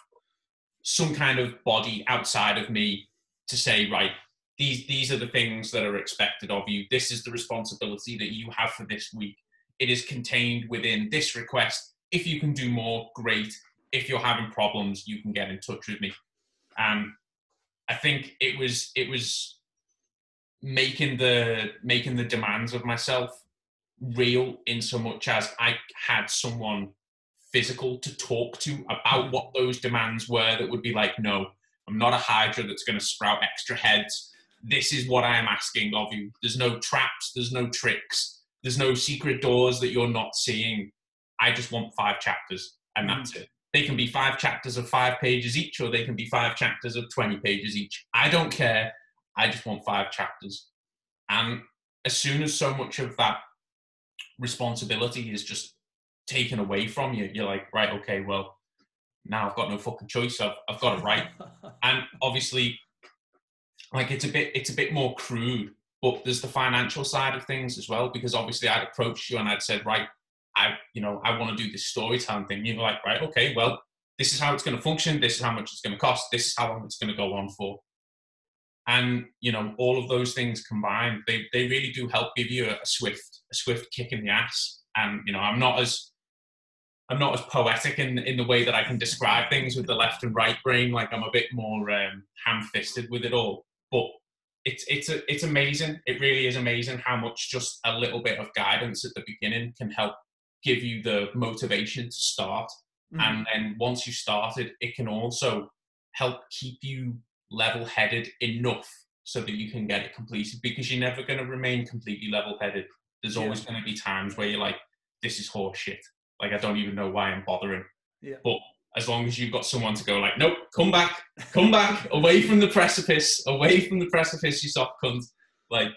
S2: some kind of body outside of me to say, right, these these are the things that are expected of you. This is the responsibility that you have for this week. It is contained within this request. If you can do more, great. If you're having problems, you can get in touch with me. Um, I think it was it was making the making the demands of myself real in so much as I had someone physical to talk to about what those demands were that would be like, no, I'm not a Hydra that's going to sprout extra heads. This is what I am asking of you. There's no traps, there's no tricks, there's no secret doors that you're not seeing. I just want five chapters, and that's mm. it. They can be five chapters of five pages each, or they can be five chapters of 20 pages each. I don't care. I just want five chapters. And as soon as so much of that responsibility is just taken away from you, you're like, right, okay, well, now I've got no fucking choice. I've, I've got to write. and obviously, like it's a bit it's a bit more crude, but there's the financial side of things as well. Because obviously, I'd approached you and I'd said, right, I you know I want to do this storytelling thing. You're like, right, okay, well, this is how it's going to function. This is how much it's going to cost. This is how long it's going to go on for. And you know, all of those things combined, they they really do help give you a, a swift a swift kick in the ass. And you know, I'm not as I'm not as poetic in in the way that I can describe things with the left and right brain. Like I'm a bit more um, ham-fisted with it all. But it's it's a, it's amazing. It really is amazing how much just a little bit of guidance at the beginning can help give you the motivation to start. Mm. And then once you started, it can also help keep you level-headed enough so that you can get it completed. Because you're never going to remain completely level-headed. There's yeah. always going to be times where you're like, "This is horseshit." Like I don't even know why I'm bothering.
S1: Yeah.
S2: But as long as you've got someone to go like, nope, come back, come back, away from the precipice, away from the precipice, you soft cunt. Like,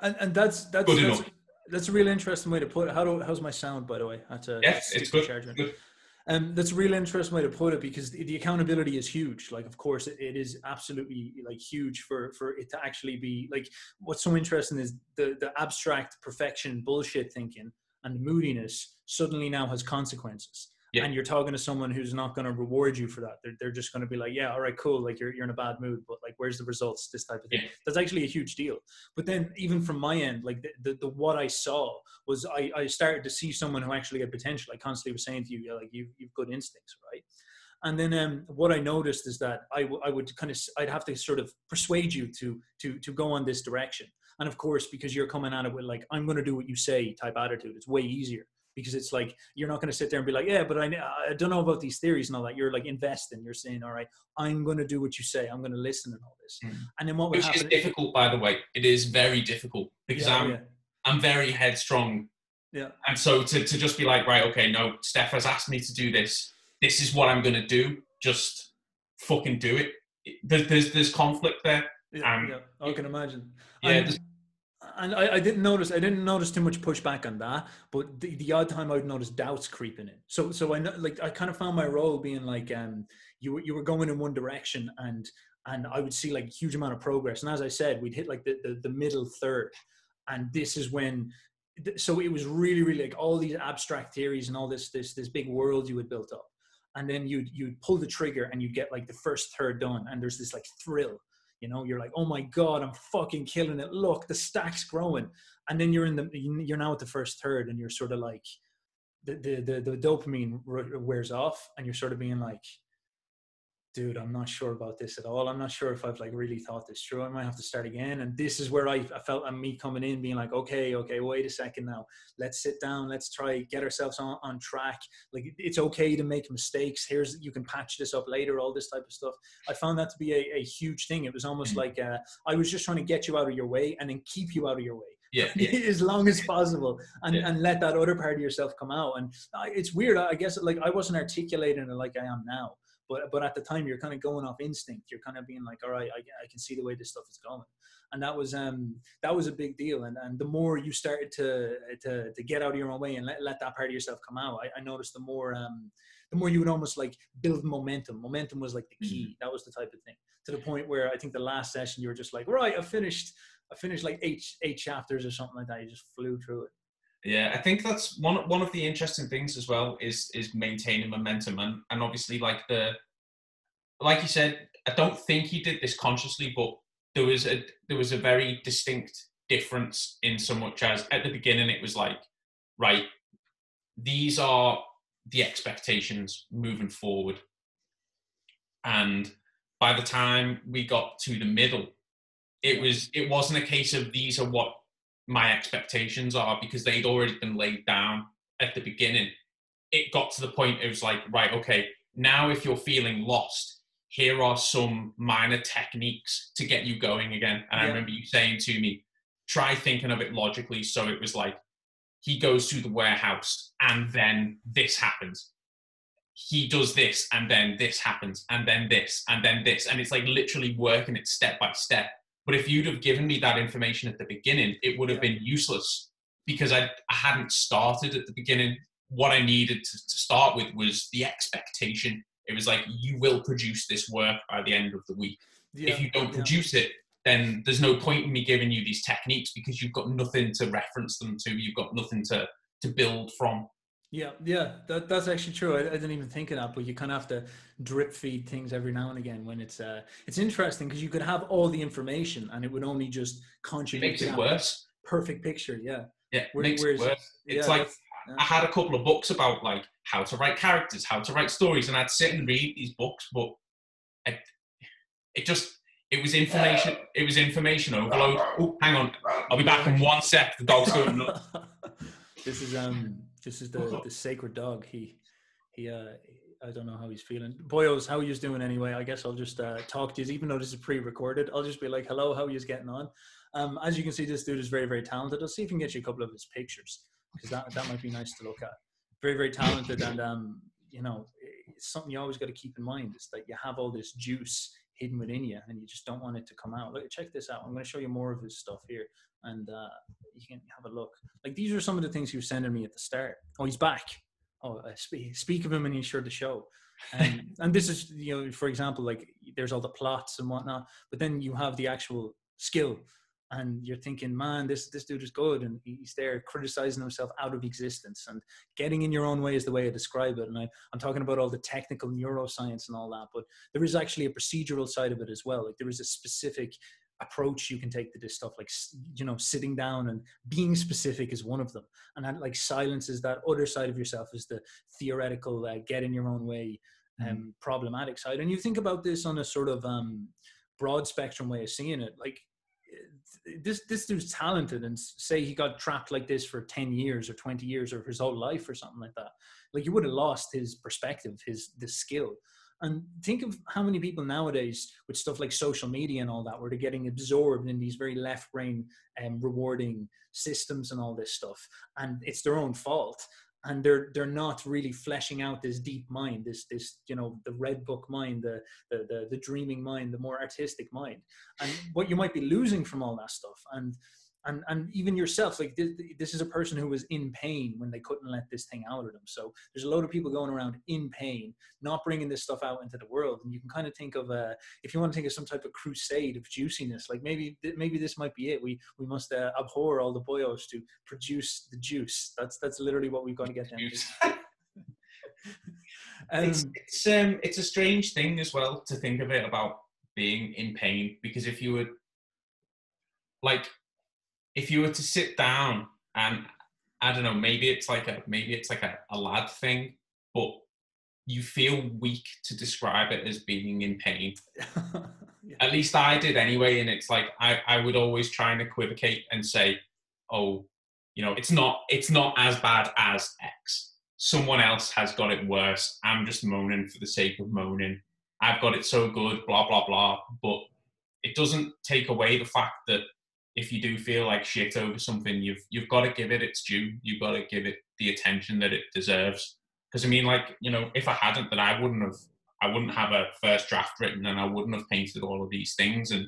S1: and and that's that's good that's, enough. that's a really interesting way to put it. How do how's my sound by the way? I had to
S2: yes, it's good. good.
S1: Um, that's a really interesting way to put it because the, the accountability is huge. Like, of course, it, it is absolutely like huge for for it to actually be like. What's so interesting is the the abstract perfection bullshit thinking and the moodiness suddenly now has consequences. Yeah. And you're talking to someone who's not going to reward you for that. They're, they're just going to be like, yeah, all right, cool. Like you're, you're in a bad mood, but like, where's the results? This type of thing. Yeah. That's actually a huge deal. But then even from my end, like the, the, the, what I saw was I, I started to see someone who actually had potential. I constantly was saying to you, yeah, like you, you've good instincts, right? And then um, what I noticed is that I, w- I would kind of, I'd have to sort of persuade you to, to, to go on this direction. And of course, because you're coming at it with like, I'm going to do what you say type attitude, it's way easier because it's like, you're not going to sit there and be like, yeah, but I, I don't know about these theories and all that. You're like investing. You're saying, all right, I'm going to do what you say. I'm going to listen and all this. Mm. And then what would
S2: Which
S1: happen?
S2: is difficult, by the way. It is very difficult because yeah, I'm, yeah. I'm very headstrong.
S1: Yeah.
S2: And so to, to just be like, right, okay, no, Steph has asked me to do this. This is what I'm going to do. Just fucking do it. There's, there's, there's conflict there.
S1: Yeah, um, yeah, I can imagine.
S2: Yeah,
S1: and I, I, didn't notice I didn't notice too much pushback on that, but the, the odd time I would notice doubts creeping in. So so I like I kind of found my role being like um you you were going in one direction and and I would see like a huge amount of progress. And as I said, we'd hit like the, the, the middle third. And this is when so it was really really like all these abstract theories and all this this this big world you had built up and then you'd you'd pull the trigger and you get like the first third done and there's this like thrill you know you're like oh my god i'm fucking killing it. Look the stack's growing. And then you're in the you're now at the first third and you're sort of like the the the, the dopamine wears off and you're sort of being like dude, I'm not sure about this at all. I'm not sure if I've like really thought this through. I might have to start again. And this is where I, I felt and me coming in being like, okay, okay, wait a second now. Let's sit down. Let's try get ourselves on, on track. Like it's okay to make mistakes. Here's you can patch this up later. All this type of stuff. I found that to be a, a huge thing. It was almost mm-hmm. like uh, I was just trying to get you out of your way and then keep you out of your way.
S2: Yeah, yeah.
S1: as long as possible and, yeah. and let that other part of yourself come out and it's weird i guess like i wasn't articulating it like i am now but but at the time you're kind of going off instinct. You're kind of being like all right I, I can see the way this stuff is going. And that was um that was a big deal. And and the more you started to to, to get out of your own way and let, let that part of yourself come out I, I noticed the more um the more you would almost like build momentum. Momentum was like the key. Mm-hmm. that was the type of thing. To the point where i think the last session you were just like right i finished i finished like eight eight chapters or something like that. You just flew through it
S2: yeah, I think that's one one of the interesting things as well is is maintaining momentum and and obviously like the like you said, I don't think he did this consciously, but there was a there was a very distinct difference in so much as at the beginning it was like, right, these are the expectations moving forward. And by the time we got to the middle, it was it wasn't a case of these are what my expectations are because they'd already been laid down at the beginning. It got to the point it was like, right, okay, now if you're feeling lost, here are some minor techniques to get you going again. And yeah. I remember you saying to me, try thinking of it logically. So it was like, he goes to the warehouse and then this happens. He does this and then this happens and then this and then this. And it's like literally working it step by step. But if you'd have given me that information at the beginning, it would have been useless because I, I hadn't started at the beginning. What I needed to, to start with was the expectation. It was like, you will produce this work by the end of the week. Yeah. If you don't produce it, then there's no point in me giving you these techniques because you've got nothing to reference them to. You've got nothing to, to build from.
S1: Yeah, yeah, that, that's actually true. I, I, didn't even think of that, but you kind of have to drip feed things every now and again when it's uh, it's interesting because you could have all the information and it would only just contribute.
S2: It makes it worse.
S1: Perfect picture, yeah.
S2: Yeah, Where, makes it worse. It's yeah, like yeah. I had a couple of books about like how to write characters, how to write stories, and I'd sit and read these books, but it, it just it was information. It was information overload. Oh, hang on, I'll be back in one sec. The dog's going
S1: nuts. this is um this is the the sacred dog. He he uh I don't know how he's feeling. Boyos, how are you doing anyway? I guess I'll just uh, talk to you, even though this is pre-recorded. I'll just be like, "Hello, how are you getting on?" Um, as you can see, this dude is very, very talented. I'll see if we can get you a couple of his pictures because that that might be nice to look at. Very, very talented, and um, you know, it's something you always got to keep in mind is that you have all this juice hidden within you, and you just don't want it to come out. Look, check this out. I'm going to show you more of his stuff here and uh, you can have a look. Like these are some of the things he was sending me at the start. Oh, he's back. Oh, uh, speak, speak of him and he's sure to show. Um, and this is, you know, for example, like there's all the plots and whatnot, but then you have the actual skill, and you're thinking, man, this this dude is good, and he's there criticizing himself out of existence and getting in your own way is the way I describe it. And I, I'm talking about all the technical neuroscience and all that, but there is actually a procedural side of it as well. Like there is a specific approach you can take to this stuff like you know sitting down and being specific is one of them and that like silence is that other side of yourself is the theoretical uh, get in your own way mm-hmm. um, mm. problematic side and you think about this on a sort of um, broad spectrum way of seeing it like this this dude's talented and say he got trapped like this for 10 years or 20 years or his whole life or something like that like you would have lost his perspective his the skill and think of how many people nowadays with stuff like social media and all that, where they're getting absorbed in these very left brain um, rewarding systems and all this stuff. And it's their own fault. And they're they're not really fleshing out this deep mind, this this you know the red book mind, the, the the the dreaming mind, the more artistic mind, and what you might be losing from all that stuff. And and and even yourself like this, this is a person who was in pain when they couldn't let this thing out of them. So there's a lot of people going around in pain not bringing this stuff out into the world. And you can kind of think of uh if you want to think of some type of crusade of juiciness like maybe maybe this might be it. We we must uh, abhor all the boyos to produce the juice. That's that's literally what we've got to. Get them
S2: um, it's it's um it's a strange thing as well to think of it about being in pain because if you were like if you were to sit down and I don't know, maybe it's like a maybe it's like a, a lad thing, but you feel weak to describe it as being in pain. yeah. At least I did anyway, and it's like I, I would always try and equivocate and say, oh, you know, it's not it's not as bad as X. Someone else has got it worse. I'm just moaning for the sake of moaning. I've got it so good, blah blah blah. But it doesn't take away the fact that if you do feel like shit over something, you've you've got to give it its due. You've got to give it the attention that it deserves. Because I mean, like you know, if I hadn't, then I wouldn't have I wouldn't have a first draft written, and I wouldn't have painted all of these things. And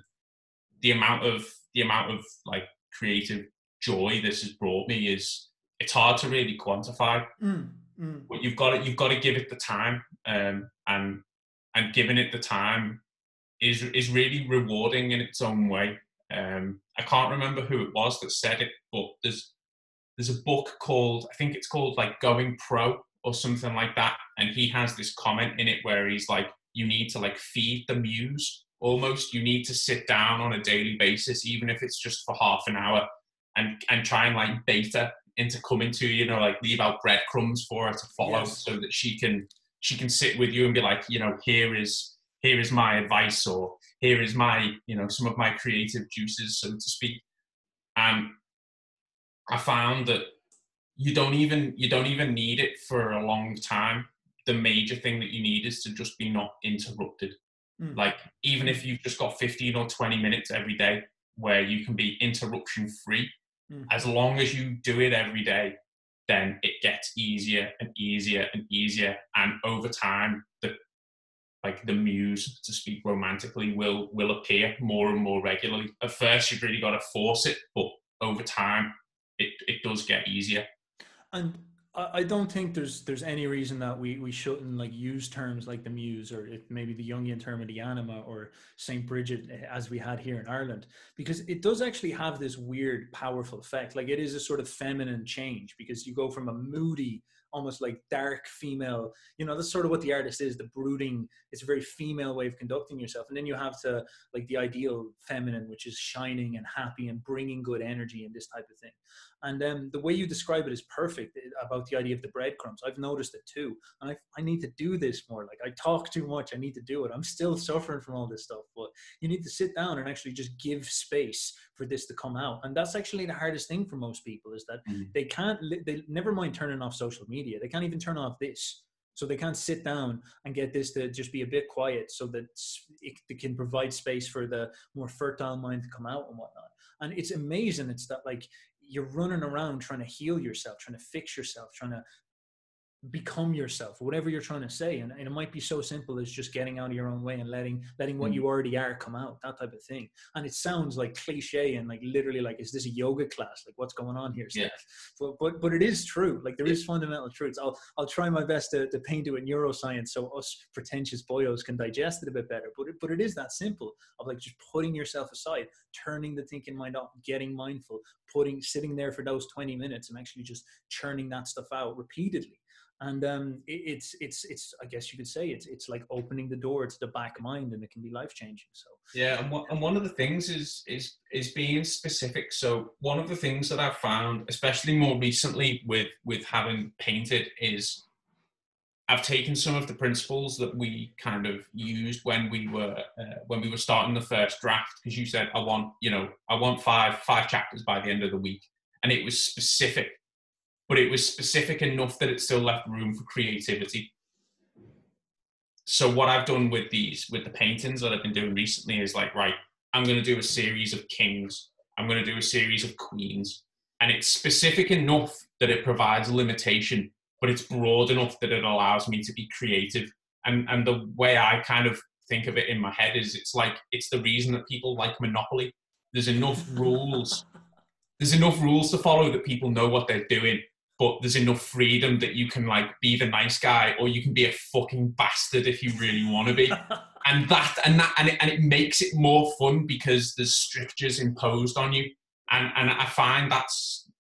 S2: the amount of the amount of like creative joy this has brought me is it's hard to really quantify. Mm, mm. But you've got to you've got to give it the time, um, and and giving it the time is is really rewarding in its own way. Um, I can't remember who it was that said it, but there's there's a book called I think it's called like Going Pro or something like that, and he has this comment in it where he's like, you need to like feed the muse almost. You need to sit down on a daily basis, even if it's just for half an hour, and and try and like beta into coming to you know like leave out breadcrumbs for her to follow yes. so that she can she can sit with you and be like you know here is here is my advice or here is my you know some of my creative juices so to speak and i found that you don't even you don't even need it for a long time the major thing that you need is to just be not interrupted mm. like even if you've just got 15 or 20 minutes every day where you can be interruption free mm. as long as you do it every day then it gets easier and easier and easier and over time like the muse to speak romantically will will appear more and more regularly. At first you've really got to force it but over time it, it does get easier.
S1: And I don't think there's there's any reason that we we shouldn't like use terms like the muse or maybe the Jungian term of the anima or Saint Bridget eh, as we had here in Ireland because it does actually have this weird powerful effect. Like it is a sort of feminine change because you go from a moody almost like dark female you know that's sort of what the artist is the brooding it's a very female way of conducting yourself. And then you have to like the ideal feminine which is shining and happy and bringing good energy and this type of thing and um, the way you describe it is perfect eh, about the idea of the breadcrumbs. I've noticed it too. And I, I need to do this more. Like i talk too much. I need to do it. I'm still suffering from all this stuff but you need to sit down and actually just give space for this to come out. And that's actually the hardest thing for most people is that mm-hmm. they can't they never mind turning off social media. They can't even turn off this. So they can't sit down and get this to just be a bit quiet so that it, can provide space for the more fertile mind to come out and whatnot. And it's amazing. It's that like you're running around trying to heal yourself trying to fix yourself trying to become yourself whatever you're trying to say. And, and, it might be so simple as just getting out of your own way and letting letting what mm. you already are come out that type of thing. And it sounds like cliche and like literally like is this a yoga class? Like what's going on here yeah. but, but but it is true. Like there is fundamental truths. I'll i'll try my best to, to paint it with neuroscience so us pretentious boyos can digest it a bit better. But it, but it is that simple of like just putting yourself aside turning the thinking mind off getting mindful putting sitting there for those 20 minutes and actually just churning that stuff out repeatedly and um, it, it's it's it's I guess you could say it's it's like opening the door to the back mind, and it can be life changing. So
S2: yeah, and, and one of the things is is is being specific. So one of the things that I've found, especially more recently with with having painted, is I've taken some of the principles that we kind of used when we were uh, when we were starting the first draft. Because you said I want you know I want five five chapters by the end of the week, and it was specific but it was specific enough that it still left room for creativity. So what I've done with these, with the paintings that I've been doing recently, is like, right, I'm going to do a series of kings. I'm going to do a series of queens, and it's specific enough that it provides limitation, but it's broad enough that it allows me to be creative. And and the way I kind of think of it in my head is, it's like it's the reason that people like Monopoly. There's enough rules there's enough rules to follow that people know what they're doing, but there's enough freedom that you can like be the nice guy or you can be a fucking bastard if you really want to be. and that and that and it, and it makes it more fun because there's strictures imposed on you. And and I find that's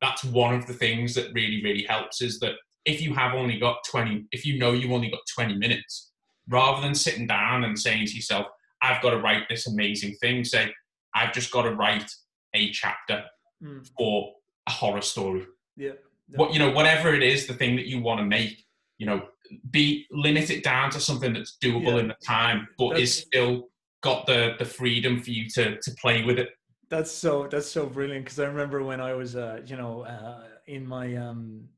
S2: that's one of the things that really really helps is that if you have only got 20 if you know you've only got 20 minutes rather than sitting down and saying to yourself i've got to write this amazing thing say i've just got to write a chapter mm. for a horror story
S1: yeah
S2: what you know whatever it is the thing that you want to make you know be limit it down to something that's doable yeah. in the time but that's, is still got the the freedom for you to to play with it
S1: that's so that's so brilliant because i remember when i was uh you know uh in my um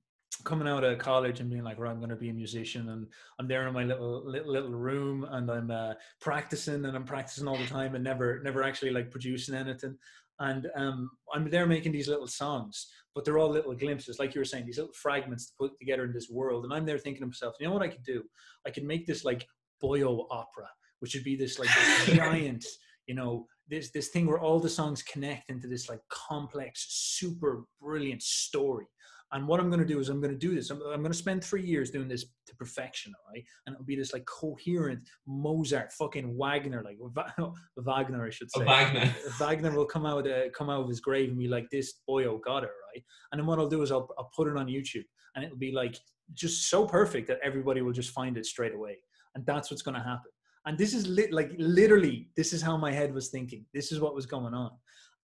S1: coming out of college and being like, right, I'm going to be a musician, and I'm there in my little little, little room, and I'm uh, practicing, and I'm practicing all the time, and never never actually like producing anything. And um, I'm there making these little songs, but they're all little glimpses, like you were saying, these little fragments to put together in this world. And I'm there thinking to myself, you know what I could do? I could make this like boyo opera, which would be this like this giant, you know, this this thing where all the songs connect into this like complex, super brilliant story. And what I'm going to do is I'm going to do this. I'm, I'm, going to spend three years doing this to perfection, all right? And it'll be this like coherent Mozart, fucking Wagner, like Wagner, I should say.
S2: Wagner.
S1: Wagner will come out, uh, come out of his grave and be like, "This boy, oh got it, right?" And then what I'll do is I'll, I'll put it on YouTube, and it'll be like just so perfect that everybody will just find it straight away. And that's what's going to happen. And this is lit, like literally, this is how my head was thinking. This is what was going on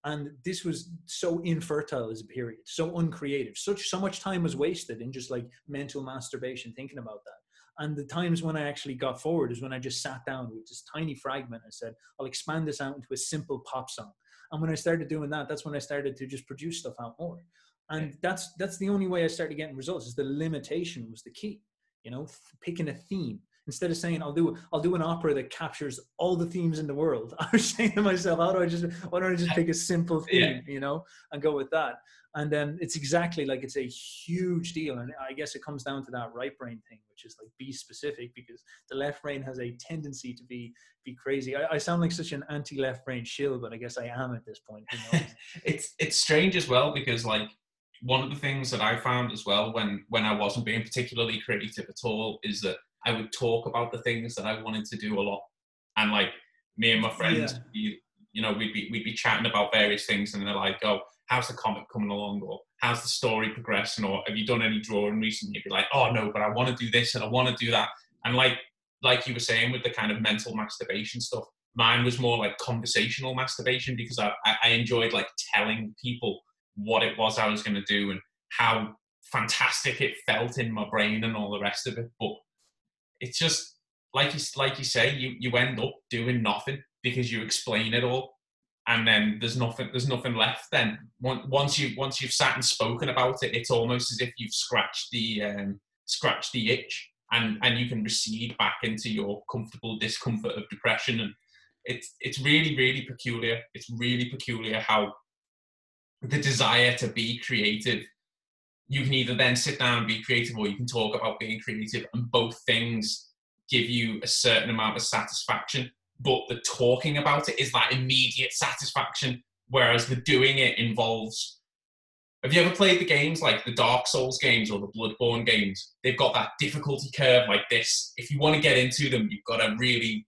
S1: and this was so infertile as a period so uncreative such so much time was wasted in just like mental masturbation thinking about that and the times when i actually got forward is when i just sat down with this tiny fragment and said i'll expand this out into a simple pop song and when i started doing that that's when i started to just produce stuff out more. And that's that's the only way i started getting results is the limitation was the key you know picking a theme instead of saying I'll do I'll do an opera that captures all the themes in the world, I was saying to myself, how do I just why don't I just pick a simple theme, yeah. you know, and go with that? And then it's exactly like it's a huge deal, and I guess it comes down to that right brain thing, which is like be specific because the left brain has a tendency to be be crazy. I, I sound like such an anti-left brain shill, but I guess I am at this point. You know?
S2: it's it's strange as well because like one of the things that I found as well when when I wasn't being particularly creative at all is that I would talk about the things that I wanted to do a lot. And like me and my friends, yeah. we, you know, we'd be we'd be chatting about various things, and they're like, "Oh, how's the comic coming along?" or "How's the story progressing?" or "Have you done any drawing recently?" You'd be like, "Oh no, but I want to do this and I want to do that." And like like you were saying with the kind of mental masturbation stuff, mine was more like conversational masturbation because I I enjoyed like telling people what it was I was going to do and how fantastic it felt in my brain and all the rest of it. But it's just like you like you say, you you end up doing nothing because you explain it all, and then there's nothing there's nothing left. Then once you once you've sat and spoken about it, it's almost as if you've scratched the um, scratched the itch, and and you can recede back into your comfortable discomfort of depression. And it's it's really really peculiar. It's really peculiar how the desire to be creative you can either then sit down and be creative or you can talk about being creative and both things give you a certain amount of satisfaction but the talking about it is that immediate satisfaction whereas the doing it involves have you ever played the games like the dark souls games or the bloodborne games? They've got that difficulty curve like this. If you want to get into them you've got to really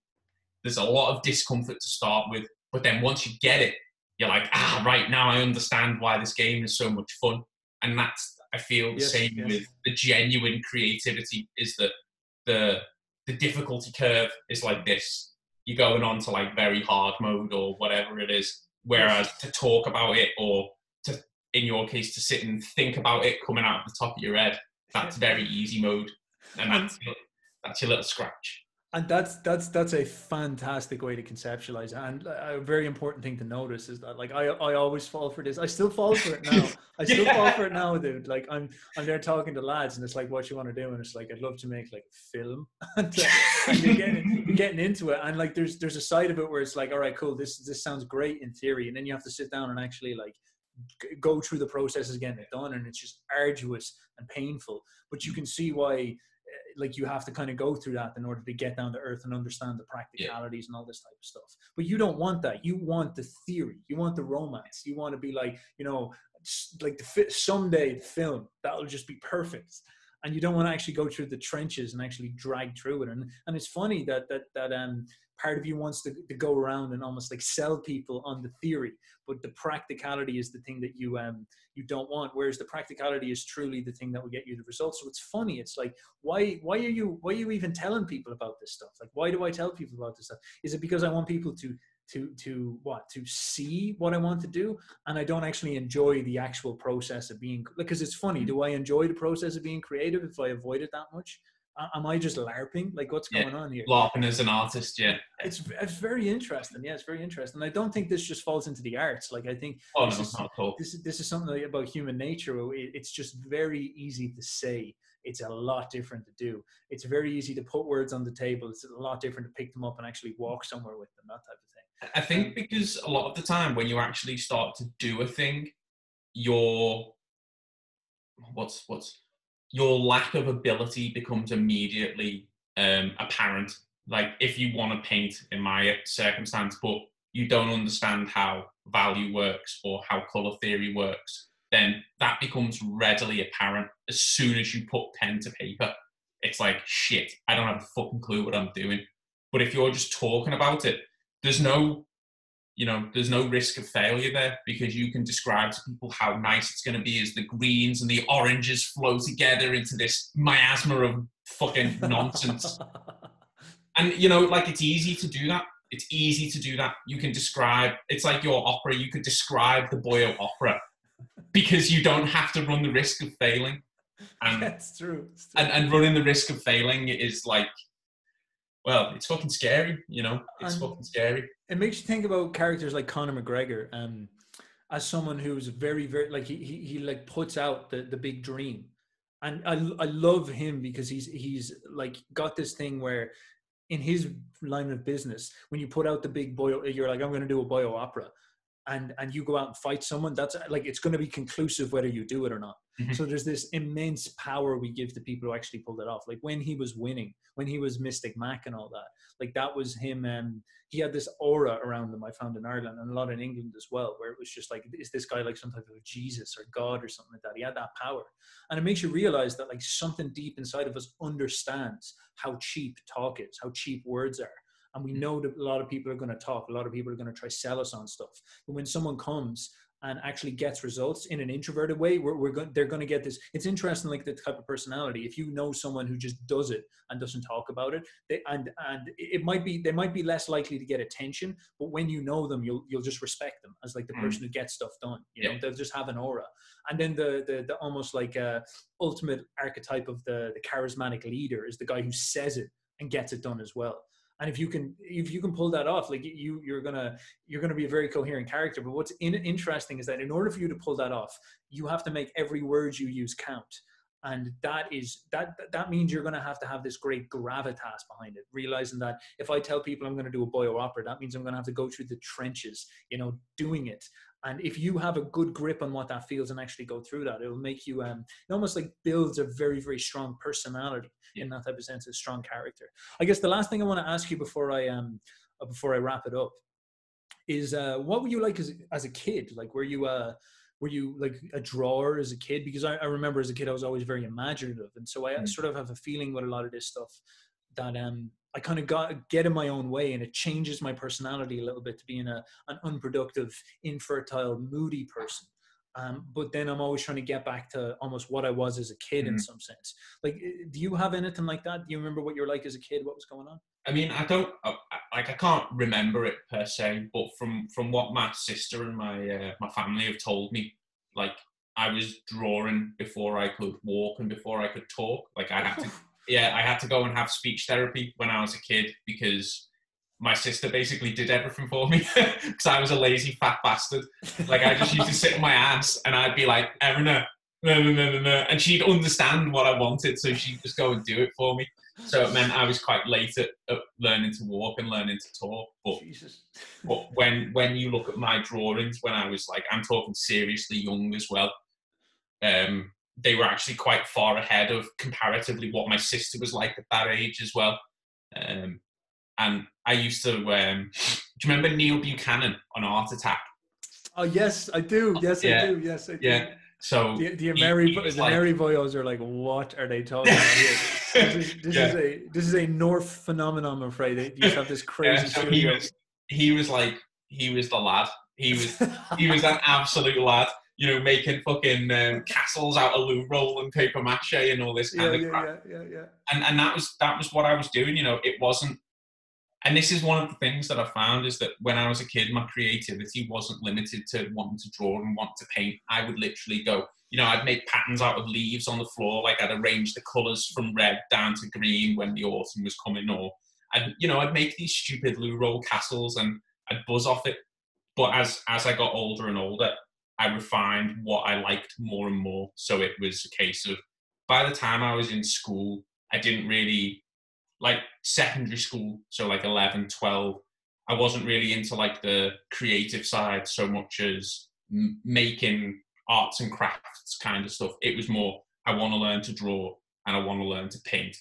S2: there's a lot of discomfort to start with but then once you get it you're like ah right now i understand why this game is so much fun. And that's I feel the yes, same yes. with the genuine creativity is that the the difficulty curve is like this. You're going on to like very hard mode or whatever it is. Whereas yes. to talk about it or to in your case to sit and think about it coming out of the top of your head, that's very easy mode. And that's that's your little scratch
S1: and that's that's that's a fantastic way to conceptualize and a very important thing to notice is that like i i always fall for this. I still fall for it now. I still yeah. fall for it now dude. Like i'm i'm there talking to lads and it's like what you want to do? And it's like i'd love to make like a film. And, uh, and you're getting you're getting into it. And like there's there's a side of it where it's like all right cool. This this sounds great in theory. And then you have to sit down and actually like go through the processes getting it done. And it's just arduous and painful. But you can see why like you have to kind of go through that in order to get down to earth and understand the practicalities yeah. and all this type of stuff. But you don't want that. You want the theory. You want the romance. You want to be like, you know, like the someday film that'll just be perfect and you don't want to actually go through the trenches and actually drag through it. And and it's funny that that that um part of you wants to, to go around and almost like sell people on the theory, but the practicality is the thing that you um you don't want. Whereas the practicality is truly the thing that will get you the results. So it's funny. It's like why why are you why are you even telling people about this stuff? Like why do I tell people about this stuff? Is it because I want people to to to what to see what I want to do, and I don't actually enjoy the actual process of being because it's funny. Do I enjoy the process of being creative if I avoid it that much? Am I just larping? Like, what's yeah. going on here?
S2: LARPing as an artist, yeah.
S1: It's it's very interesting. Yeah, it's very interesting. I don't think this just falls into the arts. Like, I think
S2: oh,
S1: this,
S2: no,
S1: is,
S2: cool.
S1: this is this is something about human nature. It's just very easy to say. It's a lot different to do. It's very easy to put words on the table. It's a lot different to pick them up and actually walk somewhere with them. That type of thing.
S2: I think um, because a lot of the time when you actually start to do a thing, your what's what's your lack of ability becomes immediately um, apparent. Like if you want to paint, in my circumstance, but you don't understand how value works or how color theory works, then that becomes readily apparent as soon as you put pen to paper. It's like shit. I don't have a fucking clue what I'm doing. But if you're just talking about it, there's no you know there's no risk of failure there because you can describe to people how nice it's going to be as the greens and the oranges flow together into this miasma of fucking nonsense. And you know like it's easy to do that. It's easy to do that. You can describe it's like your opera. You could describe the boyo opera because you don't have to run the risk of failing.
S1: And that's true. true.
S2: And, and running the risk of failing is like well, it's fucking scary, you know. It's and fucking scary.
S1: It makes you think about characters like Conor McGregor, um, as someone who's very, very like he, he he like puts out the the big dream, and I I love him because he's he's like got this thing where in his line of business, when you put out the big boy, you're like, I'm going to do a boyo opera and and you go out and fight someone that's like it's going to be conclusive whether you do it or not mm-hmm. so there's this immense power we give to people who actually pulled it off like when he was winning when he was mystic mac and all that like that was him and he had this aura around him i found in ireland and a lot in england as well where it was just like is this guy like some type of jesus or god or something like that he had that power and it makes you realize that like something deep inside of us understands how cheap talk is how cheap words are and we mm. know that a lot of people are going to talk a lot of people are going to try sell us on stuff but when someone comes and actually gets results in an introverted way we're, we're going they're going to get this. It's interesting like the type of personality. If you know someone who just does it and doesn't talk about it they, and and it might be they might be less likely to get attention but when you know them you'll you'll just respect them as like the mm. person who gets stuff done you know? They'll just have an aura. And then the the, the almost like uh ultimate archetype of the the charismatic leader is the guy who says it and gets it done as well and if you can if you can pull that off like you you're gonna you're gonna be a very coherent character. But what's in, interesting is that in order for you to pull that off you have to make every word you use count. And that is that that means you're going to have to have this great gravitas behind it realizing that if i tell people i'm going to do a boyo opera that means i'm going to have to go through the trenches you know doing it and if you have a good grip on what that feels and actually go through that, it will make you um, it almost like builds a very, very strong personality yeah. in that type of sense, a strong character. I guess the last thing I want to ask you before I um uh, before I wrap it up is uh, what were you like as as a kid? Like were you uh were you like a drawer as a kid? Because I, I remember as a kid I was always very imaginative, and so I mm. sort of have a feeling with a lot of this stuff that um I kind of got get in my own way, and it changes my personality a little bit to being a an unproductive, infertile, moody person. Um, but then I'm always trying to get back to almost what I was as a kid mm-hmm. in some sense. Like, eh, do you have anything like that? Do you remember what you were like as a kid? What was going on?
S2: I mean, I don't like I can't remember it per se, but from from what my sister and my uh, my family have told me, like I was drawing before I could walk and before I could talk. Like I had to yeah, I had to go and have speech therapy when I was a kid because my sister basically did everything for me because I was a lazy fat bastard. Like I just used to sit on my ass and I'd be like, Erina, no, no, no, no, no. And she'd understand what I wanted, so she'd just go and do it for me. So it meant I was quite late at, at learning to walk and learning to talk. But, but when when you look at my drawings, when I was like, I'm talking seriously young as well, um, they were actually quite far ahead of comparatively what my sister was like at that age as well. Um, and I used to. Um, do you remember Neil Buchanan on Art Attack?
S1: Oh yes, I do. Yes, yeah. I do. Yes, I do.
S2: Yeah. So
S1: the, the Mary the like, Mary boyos are like, what are they talking about? This, is, this yeah. is a this is a North phenomenon. I'm afraid they just have this crazy.
S2: Yeah, so he was he was like he was the lad. He was he was an absolute lad. You know, making fucking um, castles out of loo roll and paper mache and all this kind
S1: yeah,
S2: of
S1: crap. Yeah, yeah, yeah.
S2: And and that was that was what I was doing. You know, it wasn't and this is one of the things that I found is that when I was a kid, my creativity wasn't limited to wanting to draw and want to paint. I would literally go, you know, I'd make patterns out of leaves on the floor, like I'd arrange the colours from red down to green when the autumn was coming, or I'd, you know, I'd make these stupid loo roll castles and I'd buzz off it. But as as I got older and older, I refined what I liked more and more. So it was a case of by the time I was in school, I didn't really like secondary school, so like 11, 12, I wasn't really into like the creative side so much as m- making arts and crafts kind of stuff. It was more, I want to learn to draw and I want to learn to paint.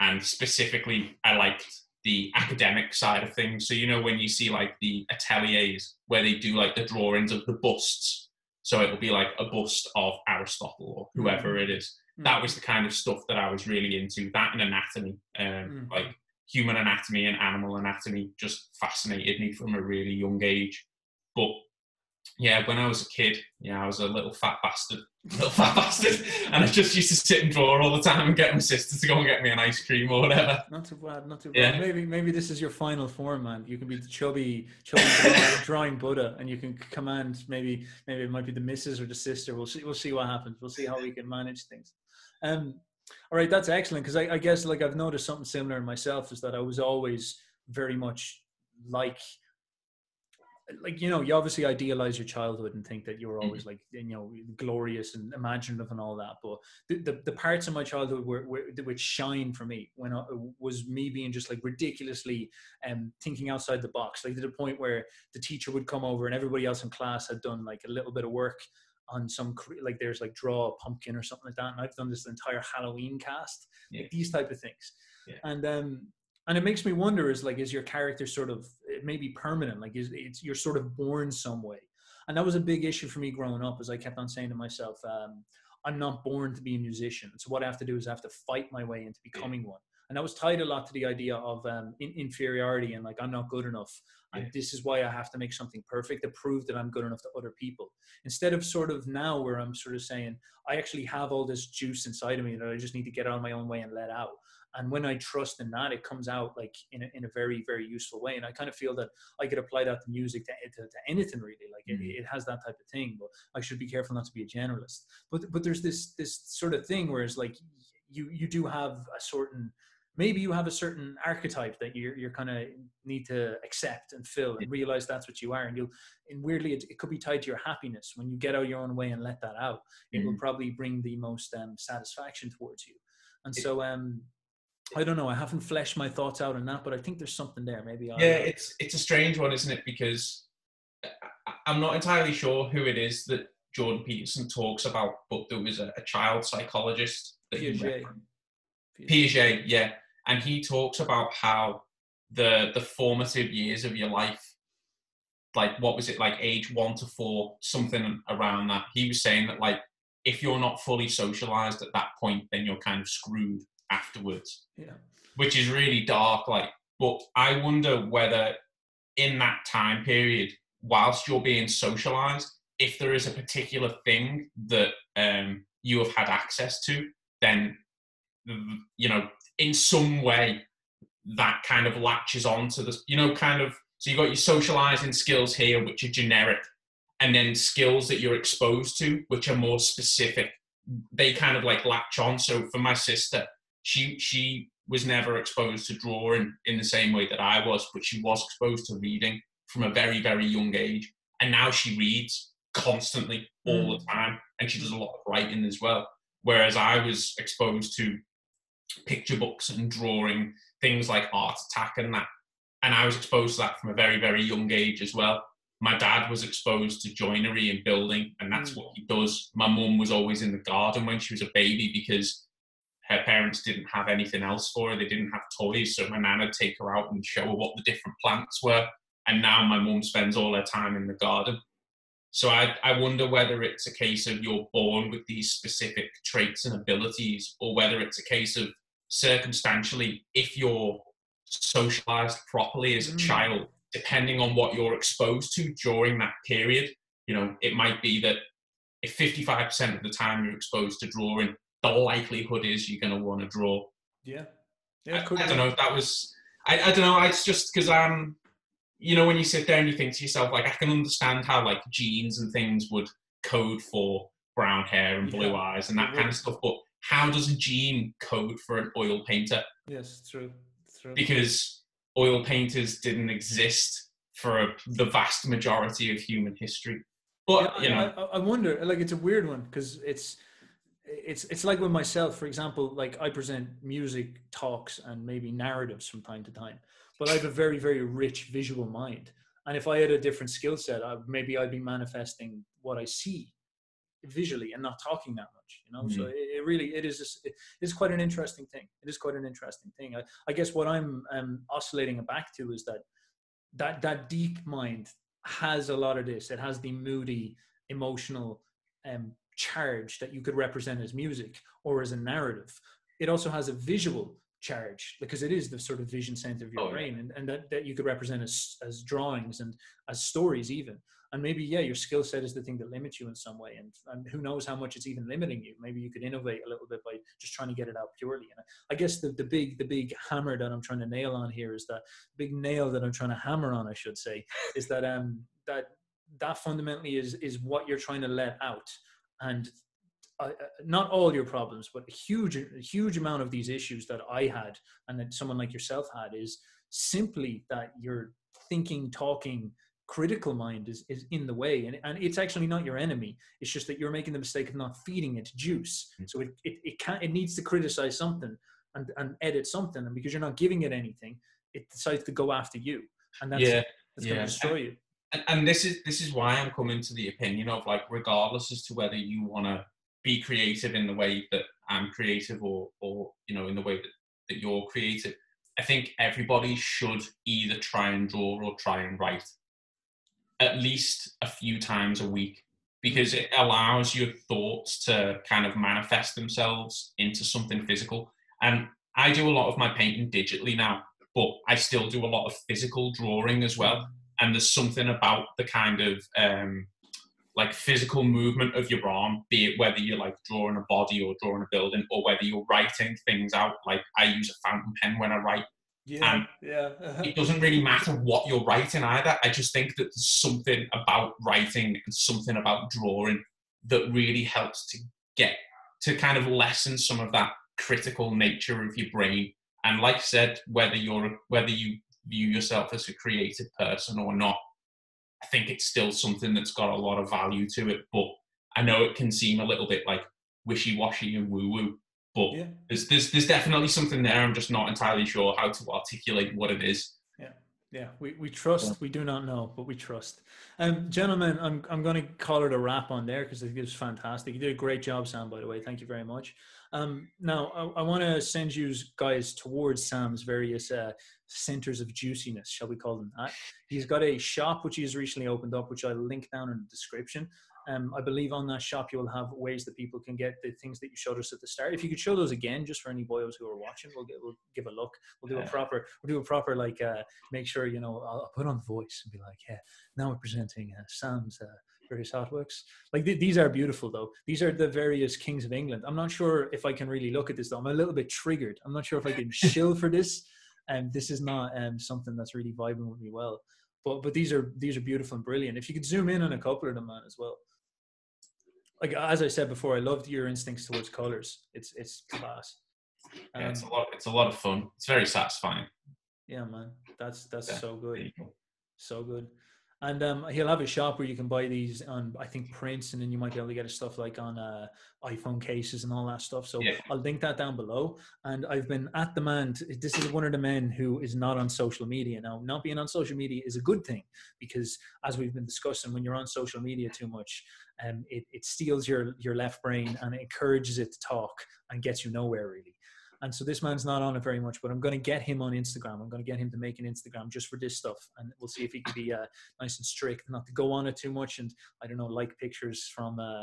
S2: And specifically, I liked the academic side of things. So, you know, when you see like the ateliers where they do like the drawings of the busts, so it'll be like a bust of Aristotle or whoever mm-hmm. it is that was the kind of stuff that I was really into. That and anatomy, um, mm. like human anatomy and animal anatomy, just fascinated me from a really young age. But yeah, when I was a kid, yeah, I was a little fat bastard, little fat bastard, and I just used to sit and draw all the time and get my sister to go and get me an ice cream or whatever.
S1: Not too bad, not too bad. Yeah. Maybe, maybe this is your final form, man. You can be the chubby, chubby drawing, Buddha, and you can command. Maybe, maybe it might be the missus or the sister. We'll see. We'll see what happens. We'll see how we can manage things. Um, all right, that's excellent because I, I guess like I've noticed something similar in myself is that I was always very much like like you know you obviously idealize your childhood and think that you're mm-hmm. always like you know glorious and imaginative and all that but the, the, the parts of my childhood were, were which shine for me when I, was me being just like ridiculously um thinking outside the box like to the point where the teacher would come over and everybody else in class had done like a little bit of work on some like there's like draw a pumpkin or something like that and i've done this entire halloween cast yeah. like these type of things yeah. and um and it makes me wonder is like is your character sort of it may be permanent like is it's you're sort of born some way. And that was a big issue for me growing up as i kept on saying to myself um i'm not born to be a musician. So what i have to do is i have to fight my way into becoming one. And that was tied a lot to the idea of um, in, inferiority and like i'm not good enough yeah. and this is why i have to make something perfect to prove that i'm good enough to other people. Instead of sort of now where i'm sort of saying i actually have all this juice inside of me that i just need to get out on my own way and let out and when i trust in that it comes out like in a, in a very very useful way. And i kind of feel that i could apply that to music to, to, to anything really. Like mm-hmm. it, it, has that type of thing but i should be careful not to be a generalist. But but there's this this sort of thing where it's like you you do have a certain maybe you have a certain archetype that you're, you're kind of need to accept and fill and realize that's what you are. And you'll and weirdly it, it, could be tied to your happiness. When you get out your own way and let that out it mm-hmm. will probably bring the most um, satisfaction towards you. And so um I don't know. I haven't fleshed my thoughts out on that, but I think there's something there. Maybe.
S2: I'll yeah, uh, it's it's a strange one, isn't it? Because uh, I'm not entirely sure who it is that Jordan Peterson talks about, but there was a, a child psychologist that
S1: Piaget.
S2: Piaget, yeah, and he talks about how the the formative years of your life, like what was it like age one to four, something around that. He was saying that like if you're not fully socialized at that point, then you're kind of screwed afterwards.
S1: Yeah,
S2: which is really dark. Like, but I wonder whether in that time period, whilst you're being socialized, if there is a particular thing that um, you have had access to, then you know in some way that kind of latches on to this you know kind of so you've got your socializing skills here which are generic and then skills that you're exposed to which are more specific they kind of like latch on so for my sister she she was never exposed to drawing in the same way that i was but she was exposed to reading from a very very young age and now she reads constantly all mm. the time and she does a lot of writing as well whereas i was exposed to picture books and drawing things like art attack and that and i was exposed to that from a very very young age as well my dad was exposed to joinery and building, and that's
S1: Mm.
S2: what he does. My mum was always in the garden when she was a baby because her parents didn't have anything else for her. They didn't have toys, so my nan would take her out and show her what the different plants were. And now my mum spends all her time in the garden. So I, I wonder whether it's a case of you're born with these specific traits and abilities, or whether it's a case of circumstantially, if you're socialized properly as a
S1: Mm.
S2: child, depending on what you're exposed to during that period, you know, it might be that if 55% of the time you're exposed to drawing, the likelihood is you're going to want to draw.
S1: Yeah.
S2: I,
S1: Yeah. Could
S2: I don't know if that was, I, I don't know, it's just because I'm, um, you know, when you sit there and you think to yourself, like, I can understand how, like, genes and things would code for brown hair and blue
S1: Yeah,
S2: eyes and that
S1: it
S2: kind of stuff, but how does a gene code for an oil painter?
S1: Yes. True. True.
S2: because oil painters didn't exist for the vast majority of human history. But
S1: Yeah,
S2: you know,
S1: I, I- I wonder. Like, it's a weird one because it's it's it's like with myself, for example. Like, I present music talks and maybe narratives from time to time, but I have a very very rich visual mind. And if I had a different skill set, I, maybe I'd be manifesting what I see visually and not talking that much. You know, so it, it really it is just, it is quite an interesting thing. It is quite an interesting thing. I, I guess what I'm um, oscillating back to is that that that deep mind has a lot of this. It has the moody, emotional um, charge that you could represent as music or as a narrative. It also has a visual charge because it is the sort of vision center of your
S2: Oh, yeah.
S1: brain, and, and that, that you could represent as as drawings and as stories even. And maybe yeah, your skill set is the thing that limits you in some way, and, and who knows how much it's even limiting you. Maybe you could innovate a little bit by just trying to get it out purely. And I guess the, the big the big hammer that I'm trying to nail on here is that big nail that I'm trying to hammer on, I should say, is that um that that fundamentally is is what you're trying to let out, and uh, uh, not all your problems, but a huge a huge amount of these issues that I had and that someone like yourself had is simply that your thinking, talking, critical mind is, is in the way. And, and it's actually not your enemy. It's just that you're making the mistake of not feeding it juice.
S2: Mm.
S1: so it, it, it can it needs to criticize something and, and edit something. And because you're not giving it anything it decides to go after you. And that's
S2: yeah,
S1: that's going
S2: yeah.
S1: to destroy you
S2: and, and this is this is why I'm coming to the opinion of like, regardless as to whether you want to be creative in the way that I'm creative, or or you know, in the way that that you're creative, I think everybody should either try and draw or try and write at least a few times a week because it allows your thoughts to kind of manifest themselves into something physical. And I do a lot of my painting digitally now, but I still do a lot of physical drawing as well. And there's something about the kind of um, like physical movement of your arm, be it whether you're like drawing a body or drawing a building, or whether you're writing things out. Like I use a fountain pen when I write
S1: yeah
S2: And
S1: yeah
S2: it doesn't really matter what you're writing either. I just think that there's something about writing and something about drawing that really helps to get to kind of lessen some of that critical nature of your brain. And like I said, whether you're whether you view yourself as a creative person or not, I think it's still something that's got a lot of value to it. But I know it can seem a little bit like wishy-washy and woo-woo. But
S1: yeah
S2: there's, there's there's definitely something there. I'm just not entirely sure how to articulate what it is.
S1: Yeah, yeah. we, we trust. We do not know, but we trust. Um, gentlemen, I'm I'm going to call it a wrap on there because it was fantastic. You did a great job, Sam. By the way, thank you very much. Um, now I, I want to send you guys towards Sam's various uh, centers of juiciness, shall we call them that? He's got a shop which he has recently opened up, which I'll link down in the description. Um, I believe on that shop you'll have ways that people can get the things that you showed us at the start. If you could show those again, just for any boyos who are watching, we'll, get, we'll give a look. We'll do a proper, we'll do a proper like, uh, make sure you know. I'll, I'll put on the voice and be like, yeah, now we're presenting uh, Sam's uh, various artworks. Like th- these are beautiful though. These are the various kings of England. I'm not sure if I can really look at this though. I'm a little bit triggered. I'm not sure if I can shill for this. And this is not um, something that's really vibing with me well. But but these are these are beautiful and brilliant. If you could zoom in on a couple of them, man, as well. Like as I said before, I loved your instincts towards colors. It's it's class.
S2: Yeah, it's a
S1: Um,
S2: lot. It's a lot of fun. It's very satisfying.
S1: yeah, man, that's that's
S2: Yeah,
S1: so good,
S2: go.
S1: so good. And um, he'll have a shop where you can buy these on, I think, prints, and then you might be able to get stuff like on uh, iPhone cases and all that stuff. So
S2: Yeah.
S1: I'll link that down below. And I've been at the man. This is one of the men who is not on social media now. Not being on social media is a good thing because, as we've been discussing, when you're on social media too much, um, it, it steals your your left brain and it encourages it to talk and gets you nowhere really. And so this man's not on it very much, but I'm going to get him on Instagram. I'm going to get him to make an Instagram just for this stuff, and we'll see if he can be uh, nice and strict, not to go on it too much, and I don't know, like pictures from. Uh,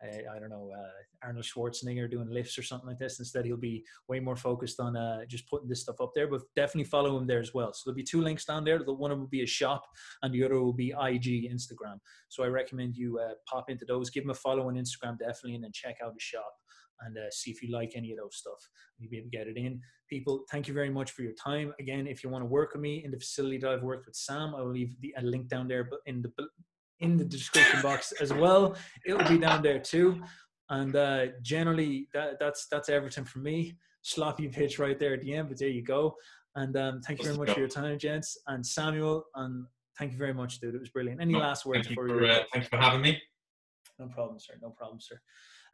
S1: uh, I don't know uh, Arnold Schwarzenegger doing lifts or something like this. Instead, he'll be way more focused on uh, just putting this stuff up there. But definitely follow him there as well. So there'll be two links down there. The one will be a shop, and the other will be IG Instagram. So I recommend you uh, pop into those, give him a follow on Instagram definitely, and then check out the shop and uh, see if you like any of those stuff. You'll be able to get it in. People, thank you very much for your time. Again, if you want to work with me in the facility that I've worked with Sam, I will leave the, a link down there, but in the in the description box as well. It'll be down there too. And uh, generally, that, that's that's everything from me. Sloppy pitch right there at the end, but there you go. And um, thank you very much for your time, gents. And Samuel, and thank you very much, dude. It was brilliant. Any
S2: No,
S1: last words
S2: Thank you
S1: for
S2: for,
S1: you?
S2: uh, thank you for having me.
S1: No problem, sir. No problem, sir.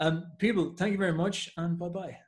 S1: Um, people, thank you very much, and bye bye.